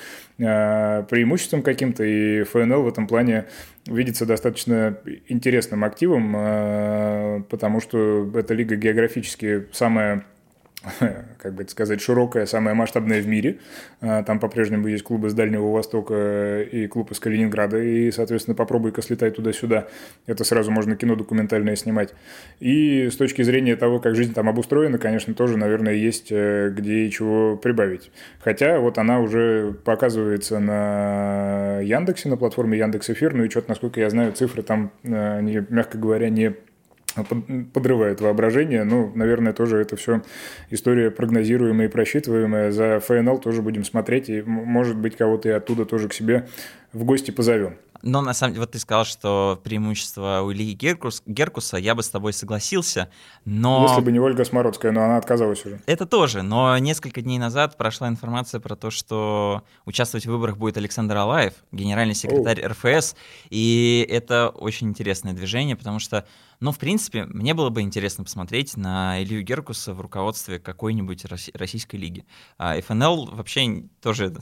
преимуществом каким-то, и ФНЛ в этом плане видится достаточно интересным активом, а, потому что эта лига географически самая как бы это сказать, широкая, самая масштабная в мире. А, там по-прежнему есть клубы с Дальнего Востока и клуб из Калининграда, и, соответственно, попробуй-ка слетай туда-сюда. Это сразу можно кино документальное снимать. И с точки зрения того, как жизнь там обустроена, конечно, тоже, наверное, есть э, где и чего прибавить. Хотя вот она уже показывается на Яндексе, на платформе Яндекс Эфир, ну и что-то, насколько я знаю, цифры там, э, мягко говоря, не подрывает воображение. Ну, наверное, тоже это все история прогнозируемая и просчитываемая. За ФНЛ тоже будем смотреть, и, может быть, кого-то и оттуда тоже к себе в гости позовем. Но на самом деле, вот ты сказал, что преимущество у Ильи Геркус, Геркуса, я бы с тобой согласился, но... Если бы не Ольга Смородская, но она отказалась уже. Это тоже, но несколько дней назад прошла информация про то, что участвовать в выборах будет Александр Алаев, генеральный секретарь Оу. РФС, и это очень интересное движение, потому что, ну, в принципе, мне было бы интересно посмотреть на Илью Геркуса в руководстве какой-нибудь российской лиги. А ФНЛ вообще тоже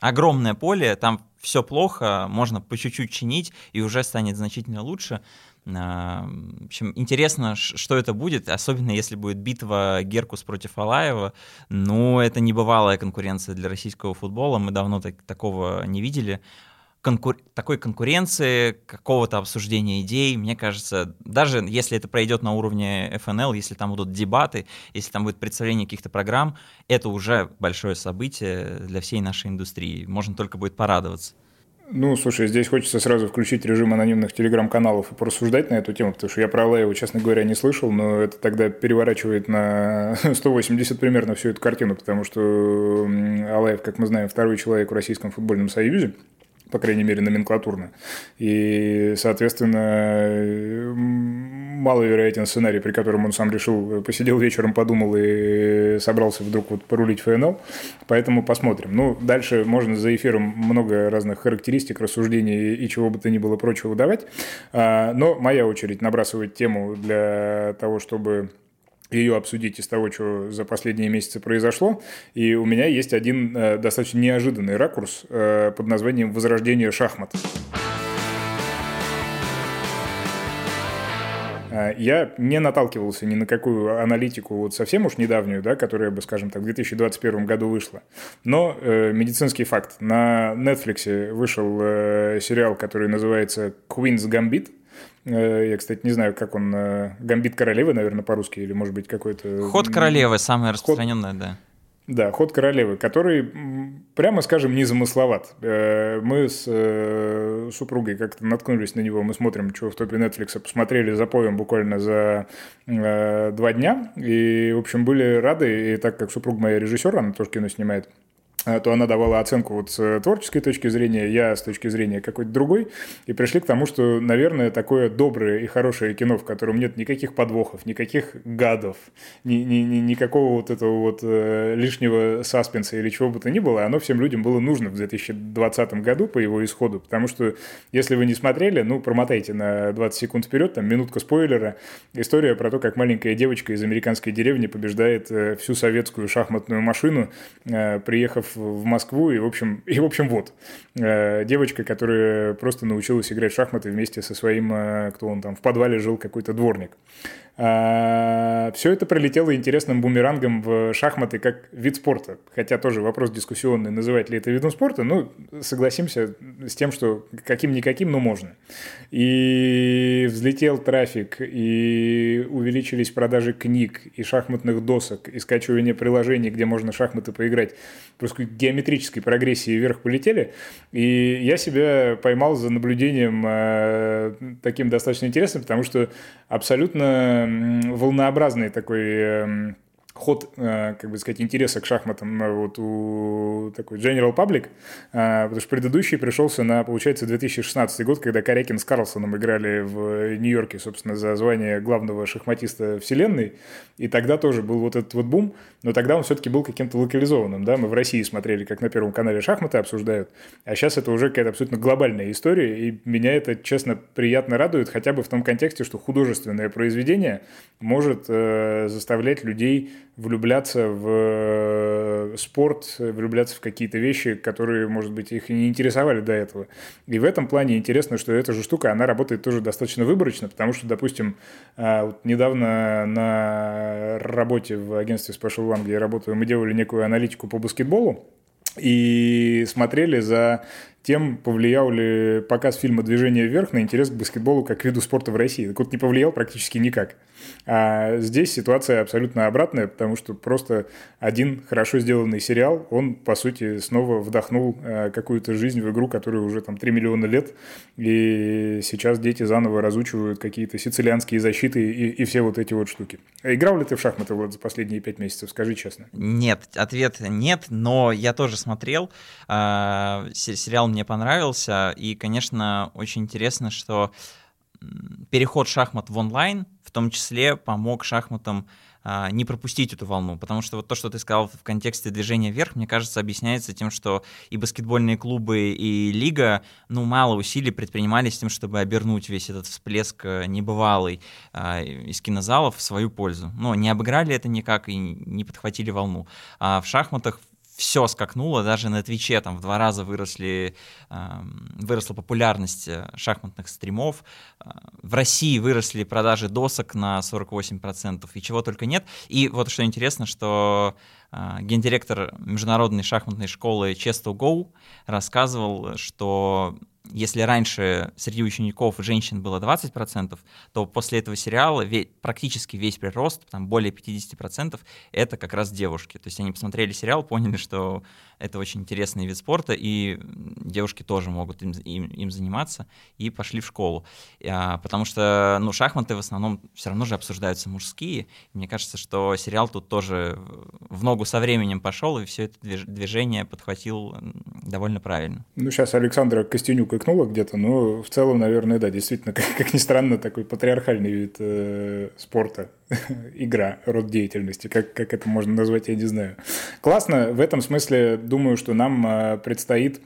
огромное поле, там все плохо, можно по чуть-чуть чинить, и уже станет значительно лучше. А, в общем, интересно, что это будет, особенно если будет битва Геркус против Алаева. Ну, это небывалая конкуренция для российского футбола, мы давно так, такого не видели конкур... такой конкуренции, какого-то обсуждения идей, мне кажется, даже если это пройдет на уровне ФНЛ, если там будут дебаты, если там будет представление каких-то программ, это уже большое событие для всей нашей индустрии. Можно только будет порадоваться. Ну, слушай, здесь хочется сразу включить режим анонимных телеграм-каналов и порассуждать на эту тему, потому что я про Алаева, честно говоря, не слышал, но это тогда переворачивает на 180 примерно всю эту картину, потому что Алаев, как мы знаем, второй человек в Российском футбольном союзе, по крайней мере, номенклатурно. И, соответственно, маловероятен сценарий, при котором он сам решил, посидел вечером, подумал и собрался вдруг вот порулить ФНЛ. Поэтому посмотрим. Ну, дальше можно за эфиром много разных характеристик, рассуждений и чего бы то ни было прочего давать. А, но моя очередь набрасывать тему для того, чтобы ее обсудить из того, что за последние месяцы произошло. И у меня есть один э, достаточно неожиданный ракурс э, под названием «Возрождение шахмат». Э, я не наталкивался ни на какую аналитику вот совсем уж недавнюю, да, которая бы, скажем так, в 2021 году вышла. Но э, медицинский факт. На Netflix вышел э, сериал, который называется «Queen's Gambit», я, кстати, не знаю, как он... Э, Гамбит королевы, наверное, по-русски, или, может быть, какой-то... Ход королевы, самое распространенное, Ход... да. Да, ход королевы, который, прямо скажем, незамысловат. Э, мы с супругой как-то наткнулись на него, мы смотрим, что в топе Netflix, посмотрели за поем буквально за два дня, и, в общем, были рады, и так как супруга моя режиссер, она тоже кино снимает, то она давала оценку вот с творческой точки зрения, я с точки зрения какой-то другой, и пришли к тому, что, наверное, такое доброе и хорошее кино, в котором нет никаких подвохов, никаких гадов, ни, ни, ни, никакого вот этого вот э, лишнего саспенса или чего бы то ни было, оно всем людям было нужно в 2020 году по его исходу, потому что, если вы не смотрели, ну, промотайте на 20 секунд вперед, там, минутка спойлера, история про то, как маленькая девочка из американской деревни побеждает э, всю советскую шахматную машину, э, приехав в Москву, и, в общем, и, в общем вот. Э, девочка, которая просто научилась играть в шахматы вместе со своим, э, кто он там, в подвале жил какой-то дворник. А, Все это пролетело интересным бумерангом в шахматы как вид спорта. Хотя тоже вопрос дискуссионный, называть ли это видом спорта, ну, согласимся с тем, что каким-никаким, но можно. И взлетел трафик, и увеличились продажи книг, и шахматных досок, и скачивание приложений, где можно шахматы поиграть. Просто геометрической прогрессии вверх полетели. И я себя поймал за наблюдением э, таким достаточно интересным, потому что абсолютно волнообразный такой эм, ход, э, как бы сказать, интереса к шахматам вот у такой General Public, э, потому что предыдущий пришелся на, получается, 2016 год, когда Корякин с Карлсоном играли в Нью-Йорке, собственно, за звание главного шахматиста вселенной, и тогда тоже был вот этот вот бум, но тогда он все-таки был каким-то локализованным, да, мы в России смотрели, как на Первом канале шахматы обсуждают, а сейчас это уже какая-то абсолютно глобальная история, и меня это, честно, приятно радует, хотя бы в том контексте, что художественное произведение может э, заставлять людей влюбляться в э, спорт, влюбляться в какие-то вещи, которые, может быть, их не интересовали до этого. И в этом плане интересно, что эта же штука, она работает тоже достаточно выборочно, потому что, допустим, а, вот недавно на работе в агентстве Special One, где я работаю, мы делали некую аналитику по баскетболу, и смотрели за тем, повлиял ли показ фильма «Движение вверх» на интерес к баскетболу как виду спорта в России. Так вот, не повлиял практически никак. А здесь ситуация абсолютно обратная, потому что просто один хорошо сделанный сериал, он, по сути, снова вдохнул э, какую-то жизнь в игру, которая уже там 3 миллиона лет, и сейчас дети заново разучивают какие-то сицилианские защиты и, и все вот эти вот штуки. А играл ли ты в шахматы вот за последние пять месяцев? Скажи честно. Нет, ответ нет, но я тоже смотрел. А, сериал мне мне понравился. И, конечно, очень интересно, что переход шахмат в онлайн в том числе помог шахматам а, не пропустить эту волну, потому что вот то, что ты сказал в контексте движения вверх, мне кажется, объясняется тем, что и баскетбольные клубы, и лига, ну, мало усилий предпринимали с тем, чтобы обернуть весь этот всплеск э, небывалый а, из кинозалов в свою пользу. Но не обыграли это никак и не подхватили волну. А в шахматах все скакнуло, даже на Твиче там в два раза выросли, э, выросла популярность э, шахматных стримов, э, в России выросли продажи досок на 48% и чего только нет. И вот что интересно, что э, гендиректор международной шахматной школы Chess Go рассказывал, что если раньше среди учеников женщин было 20%, то после этого сериала ве- практически весь прирост, там более 50%, это как раз девушки. То есть они посмотрели сериал, поняли, что это очень интересный вид спорта, и девушки тоже могут им, им, им заниматься, и пошли в школу. А, потому что ну, шахматы в основном все равно же обсуждаются мужские. Мне кажется, что сериал тут тоже в ногу со временем пошел, и все это движение подхватил довольно правильно. Ну, сейчас Александра Костенюк икнула где-то, но в целом, наверное, да, действительно, как, как ни странно, такой патриархальный вид э, спорта игра, род деятельности, как, как это можно назвать, я не знаю. Классно, в этом смысле думаю, что нам э, предстоит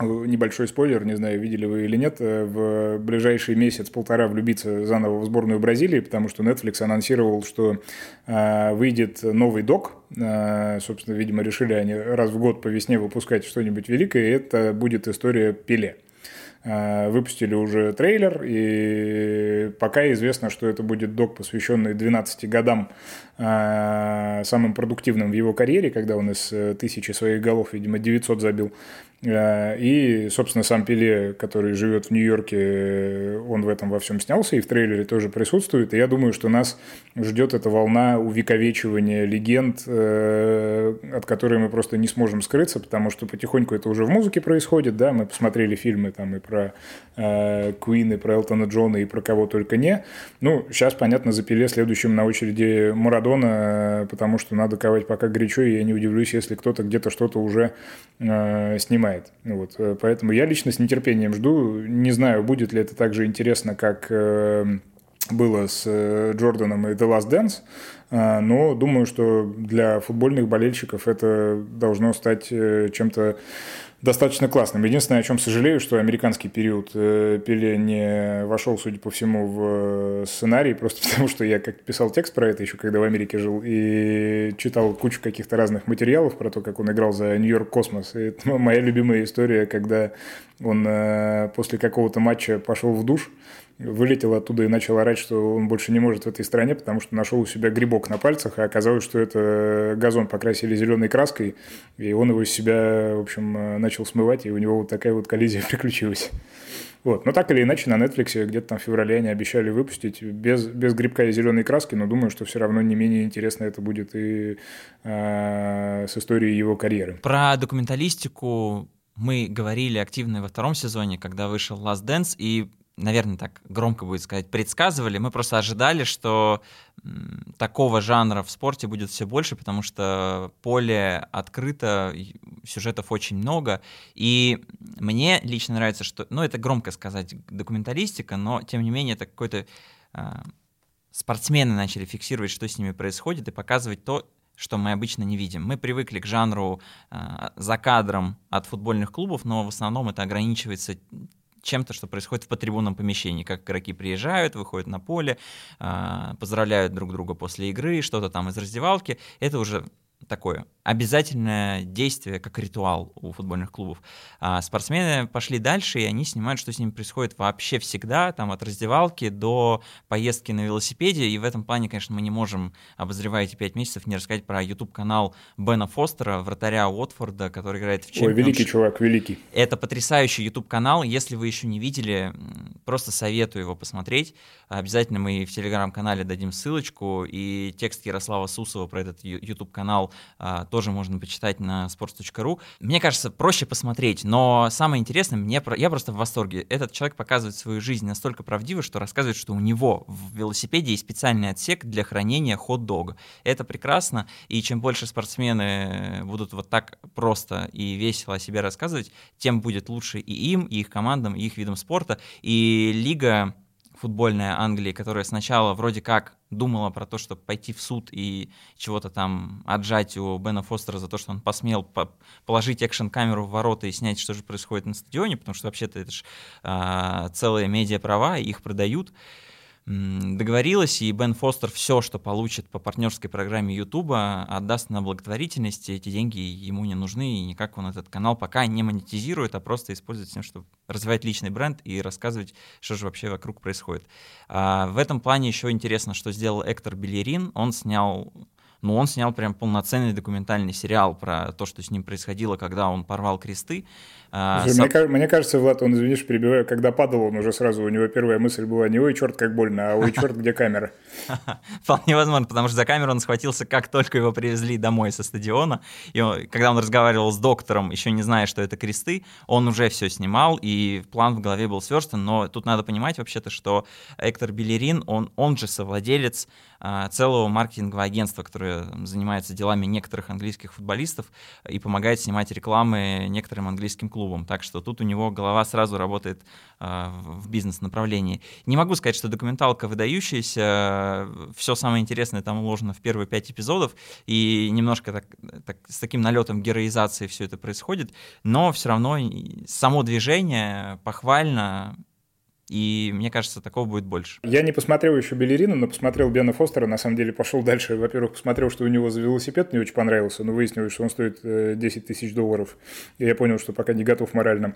э, небольшой спойлер, не знаю, видели вы или нет, э, в ближайший месяц-полтора влюбиться заново в сборную Бразилии, потому что Netflix анонсировал, что э, выйдет новый док, э, собственно, видимо, решили они раз в год по весне выпускать что-нибудь великое, и это будет история Пеле. Э, выпустили уже трейлер, и пока известно, что это будет док, посвященный 12 годам э, самым продуктивным в его карьере, когда он из э, тысячи своих голов, видимо, 900 забил. Э, и, собственно, сам Пеле, который живет в Нью-Йорке, он в этом во всем снялся, и в трейлере тоже присутствует. И я думаю, что нас ждет эта волна увековечивания легенд, э, от которой мы просто не сможем скрыться, потому что потихоньку это уже в музыке происходит, да, мы посмотрели фильмы там и про э, Куин, и про Элтона Джона, и про кого только не. Ну, сейчас, понятно, за Пеле следующим на очереди Марадона, потому что надо ковать пока горячо, и я не удивлюсь, если кто-то где-то что-то уже снимает знает. Вот, э, поэтому я лично с нетерпением жду. Не знаю, будет ли это так же интересно, как э, было с э, Джорданом и The Last Dance, но думаю, что для футбольных болельщиков это должно стать чем-то достаточно классным. Единственное, о чем сожалею, что американский период э, Пеле не вошел, судя по всему, в э, сценарий, просто потому что я как писал текст про это еще, когда в Америке жил, и читал кучу каких-то разных материалов про то, как он играл за Нью-Йорк Космос. И это моя любимая история, когда он э, после какого-то матча пошел в душ, вылетел оттуда и начал орать, что он больше не может в этой стране, потому что нашел у себя грибок на пальцах, а оказалось, что это газон покрасили зеленой краской, и он его из себя, в общем, начал смывать, и у него вот такая вот коллизия приключилась. Вот. Но так или иначе, на Netflix где-то там в феврале они обещали выпустить без, без грибка и зеленой краски, но думаю, что все равно не менее интересно это будет и э, с историей его карьеры. Про документалистику мы говорили активно во втором сезоне, когда вышел Last Dance, и наверное, так громко будет сказать, предсказывали. Мы просто ожидали, что такого жанра в спорте будет все больше, потому что поле открыто, сюжетов очень много. И мне лично нравится, что, ну, это громко сказать, документалистика, но, тем не менее, это какой-то... Э, спортсмены начали фиксировать, что с ними происходит, и показывать то, что мы обычно не видим. Мы привыкли к жанру э, за кадром от футбольных клубов, но в основном это ограничивается чем-то, что происходит в потрибунном помещении, как игроки приезжают, выходят на поле, а, поздравляют друг друга после игры, что-то там из раздевалки. Это уже такое обязательное действие, как ритуал у футбольных клубов. А спортсмены пошли дальше, и они снимают, что с ними происходит вообще всегда, там от раздевалки до поездки на велосипеде, и в этом плане, конечно, мы не можем, обозревая эти пять месяцев, не рассказать про YouTube-канал Бена Фостера, вратаря Уотфорда, который играет в Чемпионшип. Ой, великий чувак, великий. Это потрясающий YouTube-канал, если вы еще не видели, просто советую его посмотреть. Обязательно мы в Телеграм-канале дадим ссылочку, и текст Ярослава Сусова про этот YouTube-канал тоже можно почитать на sports.ru. Мне кажется, проще посмотреть, но самое интересное, мне, я просто в восторге. Этот человек показывает свою жизнь настолько правдиво, что рассказывает, что у него в велосипеде есть специальный отсек для хранения хот-дога. Это прекрасно, и чем больше спортсмены будут вот так просто и весело о себе рассказывать, тем будет лучше и им, и их командам, и их видам спорта. И лига футбольная Англии, которая сначала вроде как думала про то, чтобы пойти в суд и чего-то там отжать у Бена Фостера за то, что он посмел по положить экшн-камеру в ворота и снять, что же происходит на стадионе, потому что вообще-то это же э, целые медиа-права, их продают договорилась, и Бен Фостер все, что получит по партнерской программе Ютуба, отдаст на благотворительность. Эти деньги ему не нужны, и никак он этот канал пока не монетизирует, а просто использует с тем, чтобы развивать личный бренд и рассказывать, что же вообще вокруг происходит. А в этом плане еще интересно, что сделал Эктор Белерин. Он снял но он снял прям полноценный документальный сериал про то, что с ним происходило, когда он порвал кресты. А, мне, Сам... мне кажется, Влад, он, извинишь, перебиваю, когда падал, он уже сразу, у него первая мысль была не «Ой, черт, как больно», а «Ой, черт, где камера?» Вполне возможно, потому что за камеру он схватился, как только его привезли домой со стадиона. И он, когда он разговаривал с доктором, еще не зная, что это кресты, он уже все снимал, и план в голове был сверстан. Но тут надо понимать вообще-то, что Эктор Белерин, он, он же совладелец а, целого маркетингового агентства, которое занимается делами некоторых английских футболистов и помогает снимать рекламы некоторым английским клубам. Так что тут у него голова сразу работает а, в бизнес-направлении. Не могу сказать, что документалка выдающаяся, все самое интересное там уложено в первые пять эпизодов, и немножко так, так, с таким налетом героизации все это происходит, но все равно само движение похвально, и мне кажется, такого будет больше. Я не посмотрел еще Белерина, но посмотрел Бена Фостера, на самом деле пошел дальше. Во-первых, посмотрел, что у него за велосипед мне очень понравился, но выяснилось, что он стоит 10 э, тысяч долларов. И я понял, что пока не готов морально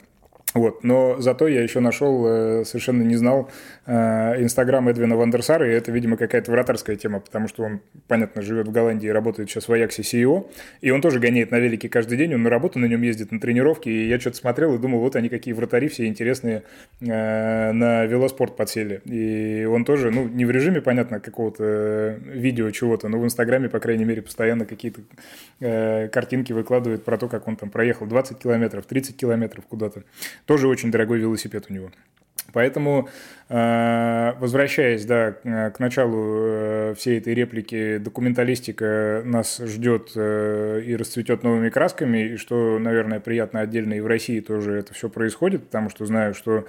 Вот. Но зато я еще нашел, э, совершенно не знал, э, Инстаграм Эдвина Вандерсара, и это, видимо, какая-то вратарская тема, потому что он, понятно, живет в Голландии и работает сейчас в Аяксе CEO, и он тоже гоняет на велике каждый день, он на работу на нем ездит, на тренировки, и я что-то смотрел и думал, вот они какие вратари все интересные э, на велоспорт подсели. И он тоже, ну, не в режиме, понятно, какого-то видео чего-то, но в Инстаграме, по крайней мере, постоянно какие-то картинки выкладывает про то, как он там проехал 20 километров, 30 километров куда-то. Тоже очень дорогой велосипед у него. Поэтому, э, возвращаясь да, к началу э, всей этой реплики, документалистика нас ждет э, и расцветет новыми красками, и что, наверное, приятно отдельно и в России тоже это все происходит, потому что знаю, что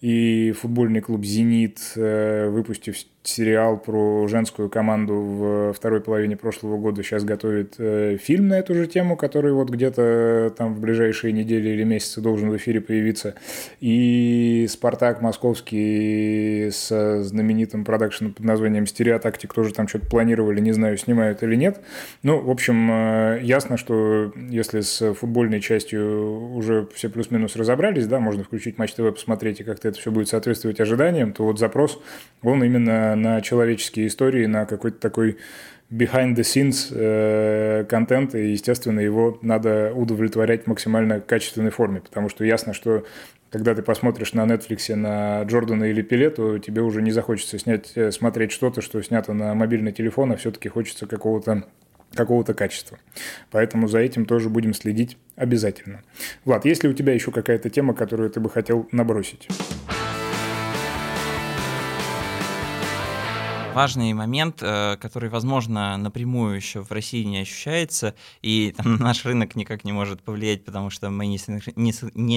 и футбольный клуб «Зенит», выпустив сериал про женскую команду в второй половине прошлого года сейчас готовит э, фильм на эту же тему, который вот где-то там в ближайшие недели или месяцы должен в эфире появиться. И «Спартак» московский с знаменитым продакшеном под названием «Стереотактик» тоже там что-то планировали, не знаю, снимают или нет. Ну, в общем, э, ясно, что если с футбольной частью уже все плюс-минус разобрались, да, можно включить Матч ТВ, посмотреть, и как-то это все будет соответствовать ожиданиям, то вот запрос, он именно на, человеческие истории, на какой-то такой behind the scenes э, контент, и, естественно, его надо удовлетворять в максимально качественной форме, потому что ясно, что когда ты посмотришь на Netflix на Джордана или Пеле, то тебе уже не захочется снять, э, смотреть что-то, что снято на мобильный телефон, а все-таки хочется какого-то какого-то качества. Поэтому за этим тоже будем следить обязательно. Влад, есть ли у тебя еще какая-то тема, которую ты бы хотел набросить? Важный момент, э, который, возможно, напрямую еще в России не ощущается, и там, наш рынок никак не может повлиять, потому что мы не,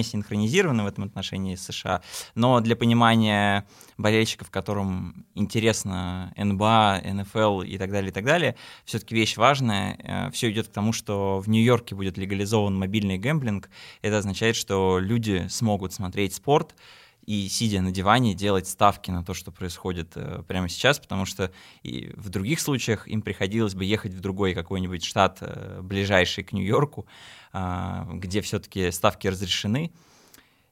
синхронизированы в этом отношении с США. Но для понимания болельщиков, которым интересно НБА, НФЛ и так далее, и так далее, все-таки вещь важная. Э, Все идет к тому, что в Нью-Йорке будет легализован мобильный гэмблинг. Это означает, что люди смогут смотреть спорт, и сидя на диване делать ставки на то, что происходит э, прямо сейчас, потому что и в других случаях им приходилось бы ехать в другой какой-нибудь штат, э, ближайший к Нью-Йорку, э, где все-таки ставки разрешены.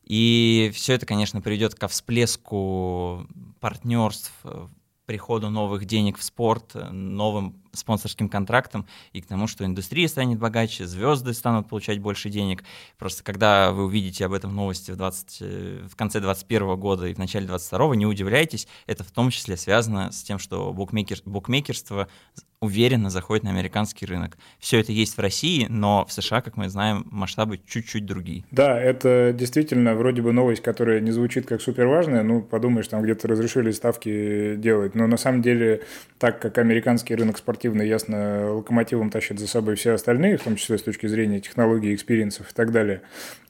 И все это, конечно, приведет ко всплеску партнерств, э, приходу новых денег в спорт, новым спонсорским контрактам и к тому, что индустрия станет богаче, звезды станут получать больше денег. Просто когда вы увидите об этом новости в, 20, э, в конце 2021 года и в начале 2022, не удивляйтесь, это в том числе связано с тем, что букмекер, букмекерство уверенно заходит на американский рынок. Все это есть в России, но в США, как мы знаем, масштабы чуть-чуть другие. Да, это действительно вроде бы новость, которая не звучит как супер важная. Ну, подумаешь, там где-то разрешили ставки делать. Но на самом деле, так как американский рынок спортивный, ясно, локомотивом тащит за собой все остальные, в том числе с точки зрения технологий, experience ов и так далее,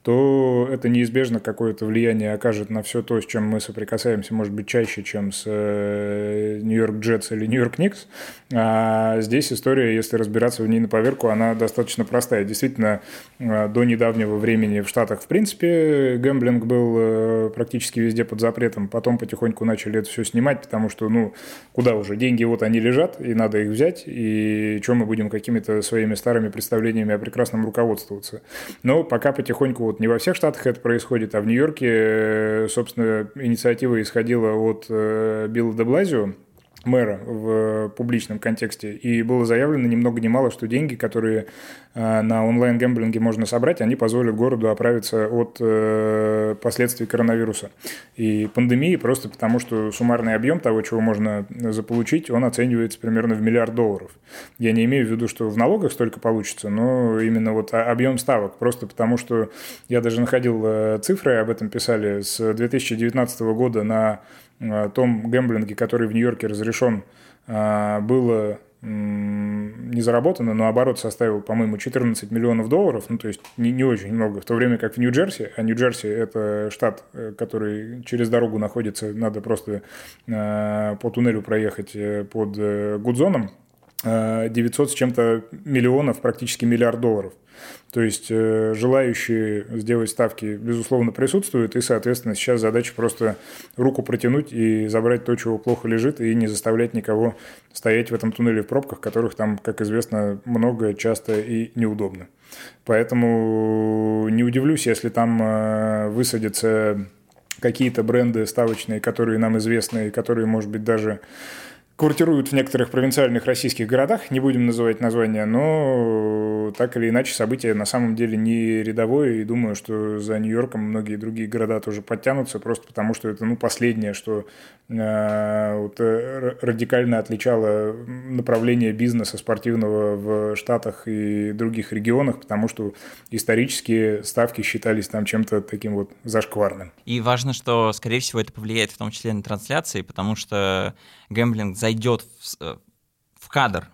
то это неизбежно какое-то влияние окажет на все то, с чем мы соприкасаемся, может быть, чаще, чем с Нью-Йорк Джетс или Нью-Йорк Никс. А здесь история, если разбираться в ней на поверку, она достаточно простая. Действительно, э, до недавнего времени в Штатах, в принципе, гэмблинг был э, практически везде под запретом. Потом потихоньку начали это все снимать, потому что, ну, куда уже, деньги вот они лежат, и надо их взять, и чем мы будем какими-то своими старыми представлениями о прекрасном руководствоваться. Но пока потихоньку вот не во всех штатах это происходит, а в Нью-Йорке, э, собственно, инициатива исходила от э, Билла де мэра в публичном контексте. И было заявлено ни много ни мало, что деньги, которые э, на онлайн-гэмблинге можно собрать, они позволят городу оправиться от последствий коронавируса и пандемии, просто потому что суммарный объем того, чего можно заполучить, он оценивается примерно в миллиард долларов. Я не имею в виду, что в налогах столько получится, но именно вот объем ставок, просто потому что я даже находил э, цифры, об этом писали, с 2019 года на э, том гэмблинге, который в Нью-Йорке разрешен, э, было не заработано, но оборот составил, по-моему, 14 миллионов долларов, ну, то есть не, не очень много, в то время как в Нью-Джерси, а Нью-Джерси – это штат, который через дорогу находится, надо просто по туннелю проехать под Гудзоном, 900 с чем-то миллионов, практически миллиард долларов. То есть э, желающие сделать ставки, безусловно, присутствуют, и, соответственно, сейчас задача просто руку протянуть и забрать то, чего плохо лежит, и не заставлять никого стоять в этом туннеле в пробках, которых там, как известно, много, часто и неудобно. Поэтому не удивлюсь, если там э, высадятся какие-то бренды ставочные, которые нам известны, и которые, может быть, даже квартируют в некоторых провинциальных российских городах, не будем называть названия, но так или иначе событие на самом деле не рядовое, и думаю, что за Нью-Йорком многие другие города тоже подтянутся, просто потому что это ну, последнее, что э, вот, э, радикально отличало направление бизнеса спортивного в Штатах и других регионах, потому что исторически ставки считались там чем-то таким вот зашкварным. И важно, что, скорее всего, это повлияет в том числе на трансляции, потому что гэмблинг зайдет в, э, в кадр,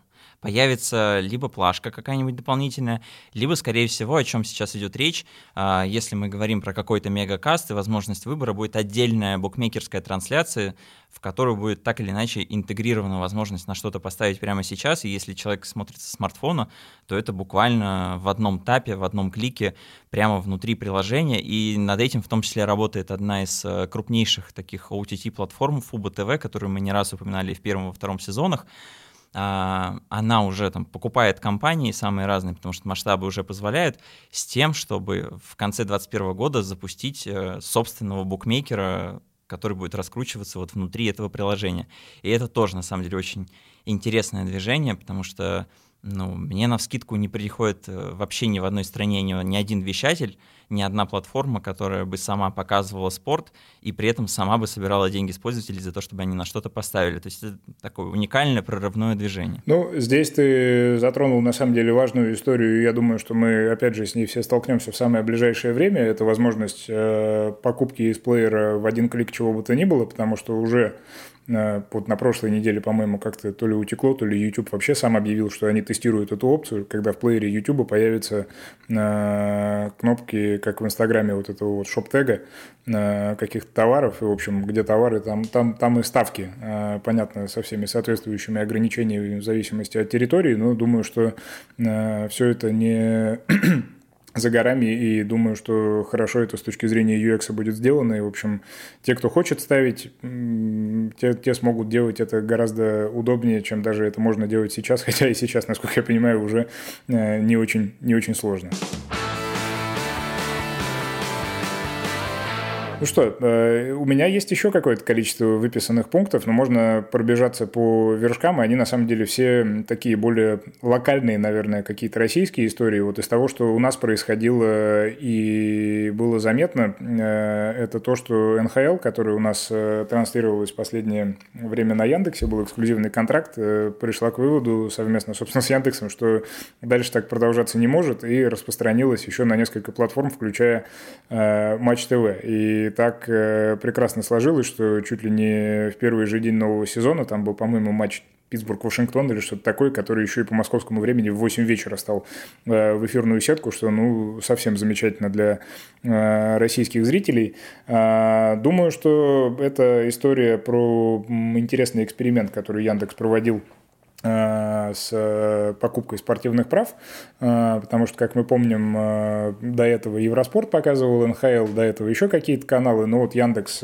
появится либо плашка какая-нибудь дополнительная, либо, скорее всего, о чем сейчас идет речь, а, если мы говорим про какой-то мегакаст и возможность выбора, будет отдельная букмекерская трансляция, в которую будет так или иначе интегрирована возможность на что-то поставить прямо сейчас, и если человек смотрит со смартфона, то это буквально в одном тапе, в одном клике, прямо внутри приложения, и над этим в том числе работает одна из э, крупнейших таких OTT-платформ, Fubo TV, которую мы не раз упоминали в первом и втором сезонах, она уже там покупает компании самые разные, потому что масштабы уже позволяют, с тем, чтобы в конце 2021 года запустить э, собственного букмекера, который будет раскручиваться вот внутри этого приложения. И это тоже, на самом деле, очень интересное движение, потому что ну, мне на вскидку не приходит э, вообще ни в одной стране ни, ни один вещатель, ни одна платформа, которая бы сама показывала спорт и при этом сама бы собирала деньги с пользователей за то, чтобы они на что-то поставили. То есть это такое уникальное прорывное движение. Ну, здесь ты затронул на самом деле важную историю, я думаю, что мы опять же с ней все столкнемся в самое ближайшее время. Это возможность э, покупки из плеера в один клик чего бы то ни было, потому что уже вот на прошлой неделе, по-моему, как-то то ли утекло, то ли YouTube вообще сам объявил, что они тестируют эту опцию, когда в плеере YouTube появятся э, кнопки, как в Инстаграме, вот этого вот шоп-тега э, каких-то товаров, и, в общем, где товары, там, там, там и ставки, э, понятно, со всеми соответствующими ограничениями в зависимости от территории, но думаю, что все это не за горами, и думаю, что хорошо это с точки зрения UX будет сделано, и, в общем, те, кто хочет ставить, те, те смогут делать это гораздо удобнее, чем даже это можно делать сейчас, хотя и сейчас, насколько я понимаю, уже э, не очень, не очень сложно. Ну что, э, у меня есть еще какое-то количество выписанных пунктов, но можно пробежаться по вершкам, и они на самом деле все такие более локальные, наверное, какие-то российские истории. Вот из того, что у нас происходило и было заметно, э, это то, что НХЛ, который у нас э, транслировалось в последнее время на Яндексе, был эксклюзивный контракт, пришла к выводу совместно, собственно, с Яндексом, что дальше так продолжаться не может, и распространилась еще на несколько платформ, включая Матч ТВ. И так э, прекрасно сложилось, что чуть ли не в первый же день нового сезона, там был, по-моему, матч Питтсбург-Вашингтон или что-то такое, который еще и по московскому времени в 8 вечера стал э, в эфирную сетку, что ну, совсем замечательно для э, российских зрителей. Э, думаю, что это история про интересный эксперимент, который Яндекс проводил с э, покупкой спортивных прав, э, потому что, как мы помним, до этого Евроспорт показывал НХЛ, до этого еще какие-то каналы, но вот Яндекс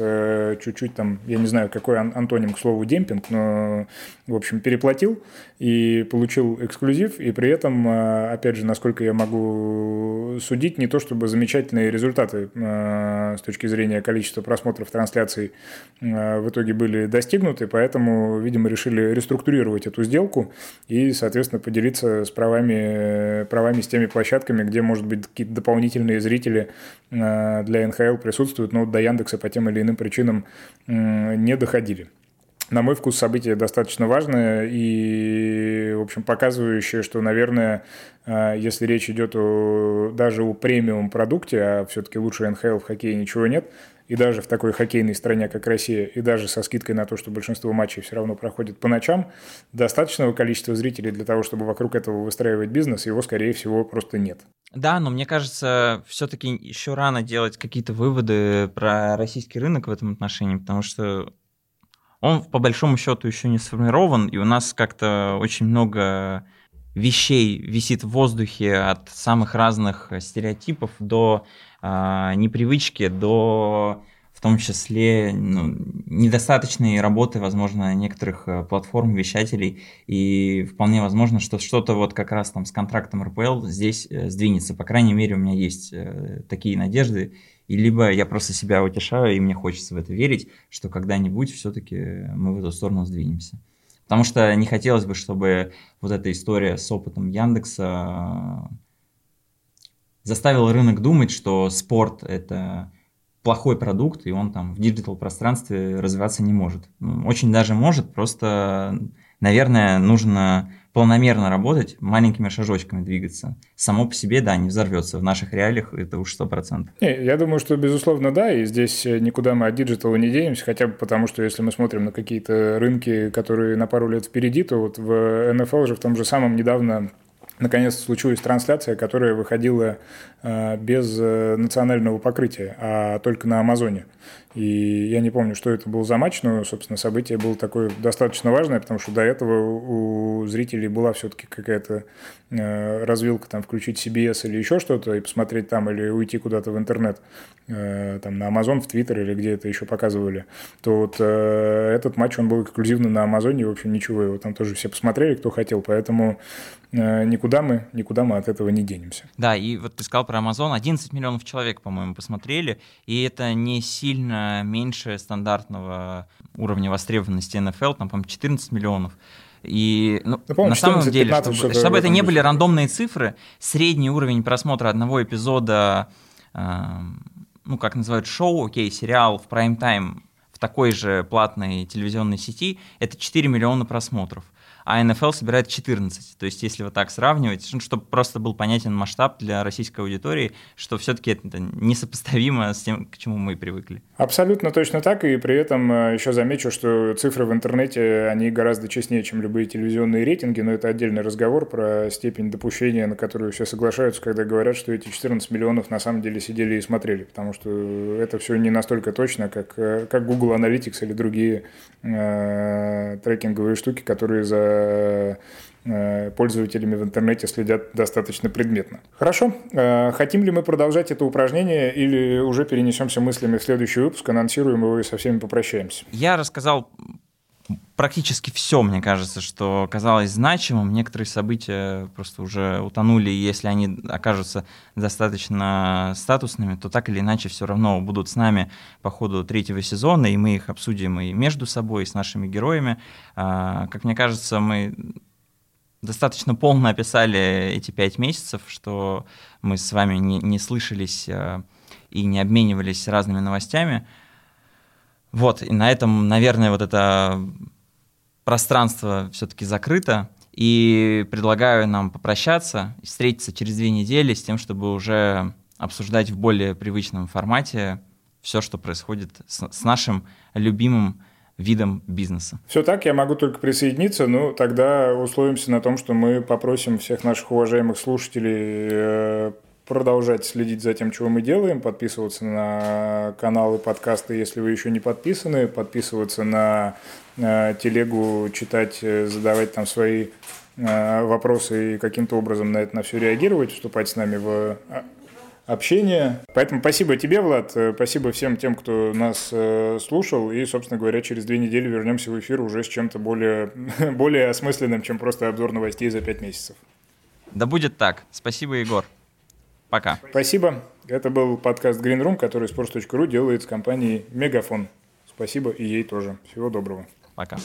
чуть-чуть там, я не знаю, какой антоним, к слову, демпинг, но, в общем, переплатил и получил эксклюзив, и при этом, опять же, насколько я могу судить, не то чтобы замечательные результаты с точки зрения количества просмотров трансляций в итоге были достигнуты, поэтому, видимо, решили реструктурировать эту сделку, сделку и, соответственно, поделиться с правами, правами с теми площадками, где, может быть, какие-то дополнительные зрители э, для НХЛ присутствуют, но до Яндекса по тем или иным причинам не доходили. На мой вкус событие достаточно важное и, в общем, показывающее, что, наверное, э, если речь идет о, даже о премиум продукте, а все-таки лучше НХЛ в хоккее ничего нет, и даже в такой хоккейной стране, как Россия, и даже со скидкой на то, что большинство матчей все равно проходит по ночам, достаточного количества зрителей для того, чтобы вокруг этого выстраивать бизнес, его, скорее всего, просто нет. Да, но мне кажется, все-таки еще рано делать какие-то выводы про российский рынок в этом отношении, потому что он по большому счету еще не сформирован, и у нас как-то очень много вещей висит в воздухе от самых разных стереотипов до э, непривычки, до в том числе ну, недостаточной работы, возможно, некоторых э, платформ, вещателей, и вполне возможно, что что-то вот как раз там с контрактом РПЛ здесь э, сдвинется. По крайней мере, у меня есть э, такие надежды, и либо я просто себя утешаю, и мне хочется в это верить, что когда-нибудь все-таки мы в эту сторону сдвинемся. Потому что не хотелось бы, чтобы вот эта история с опытом Яндекса заставила рынок думать, что спорт это плохой продукт, и он там в digital пространстве развиваться не может. Ну, очень даже может, просто, наверное, нужно планомерно работать, маленькими шажочками двигаться. Само по себе, да, не взорвется. В наших реалиях это уж сто процентов. Я думаю, что, безусловно, да, и здесь никуда мы от digital а не денемся, хотя бы потому, что если мы смотрим на какие-то рынки, которые на пару лет впереди, то вот в NFL же в том же самом недавно наконец случилась трансляция, которая выходила э, без э, национального покрытия, а только на Амазоне. И я не помню, что это был за матч, но, собственно, событие было такое достаточно важное, потому что до этого у зрителей была все-таки какая-то э, развилка, там, включить CBS или еще что-то и посмотреть там, или уйти куда-то в интернет, э, там, на Amazon, в Twitter или где это еще показывали, то вот э, этот матч, он был эксклюзивно на Амазоне, в общем, ничего, его там тоже все посмотрели, кто хотел, поэтому э, никуда мы, никуда мы от этого не денемся. Да, и вот ты сказал про Amazon, 11 миллионов человек, по-моему, посмотрели, и это не сильно меньше стандартного уровня востребованности NFL, там, по-моему, 14 миллионов. И ну, ну, на самом деле, чтобы, чтобы это не были рандомные цифры, средний уровень просмотра одного эпизода, э, ну, как называют шоу, окей, сериал в прайм-тайм в такой же платной телевизионной сети, это 4 миллиона просмотров а НФЛ собирает 14. То есть, если вот так сравнивать, ну, чтобы просто был понятен масштаб для российской аудитории, что все-таки это несопоставимо с тем, к чему мы привыкли. Абсолютно точно так, и при этом э, еще замечу, что цифры в интернете, они гораздо честнее, чем любые телевизионные рейтинги, но это отдельный разговор про степень допущения, на которую все соглашаются, когда говорят, что эти 14 миллионов на самом деле сидели и смотрели, потому что это все не настолько точно, как, э, как Google Analytics или другие э, трекинговые штуки, которые за Э, пользователями в интернете следят достаточно предметно. Хорошо. Э, хотим ли мы продолжать это упражнение или уже перенесемся мыслями в следующий выпуск, анонсируем его и со всеми попрощаемся? Я рассказал практически все, мне кажется, что казалось значимым. Некоторые события просто уже утонули, и если они окажутся достаточно статусными, то так или иначе все равно будут с нами по ходу третьего сезона, и мы их обсудим и между собой, и с нашими героями. А, как мне кажется, мы достаточно полно описали эти пять месяцев, что мы с вами не, не слышались а, и не обменивались разными новостями. Вот, и на этом, наверное, вот это пространство все-таки закрыто, и предлагаю нам попрощаться и встретиться через две недели с тем, чтобы уже обсуждать в более привычном формате все, что происходит с, с нашим любимым видом бизнеса. Все так, я могу только присоединиться. Ну, тогда условимся на том, что мы попросим всех наших уважаемых слушателей э, продолжать следить за тем, чего мы делаем, подписываться на каналы подкасты, если вы еще не подписаны, подписываться на э, телегу, читать, э, задавать там свои э, вопросы и каким-то образом на это на все реагировать, вступать с нами в а, общение. Поэтому спасибо тебе, Влад, спасибо всем тем, кто нас слушал, и, собственно говоря, через две недели вернемся в эфир уже с чем-то более, более осмысленным, чем просто обзор новостей за пять месяцев. Да будет так. Спасибо, Егор. Пока. Спасибо. Это был подкаст Green Room, который sports.ru делает с компанией Мегафон. Спасибо и ей тоже. Всего доброго. Пока.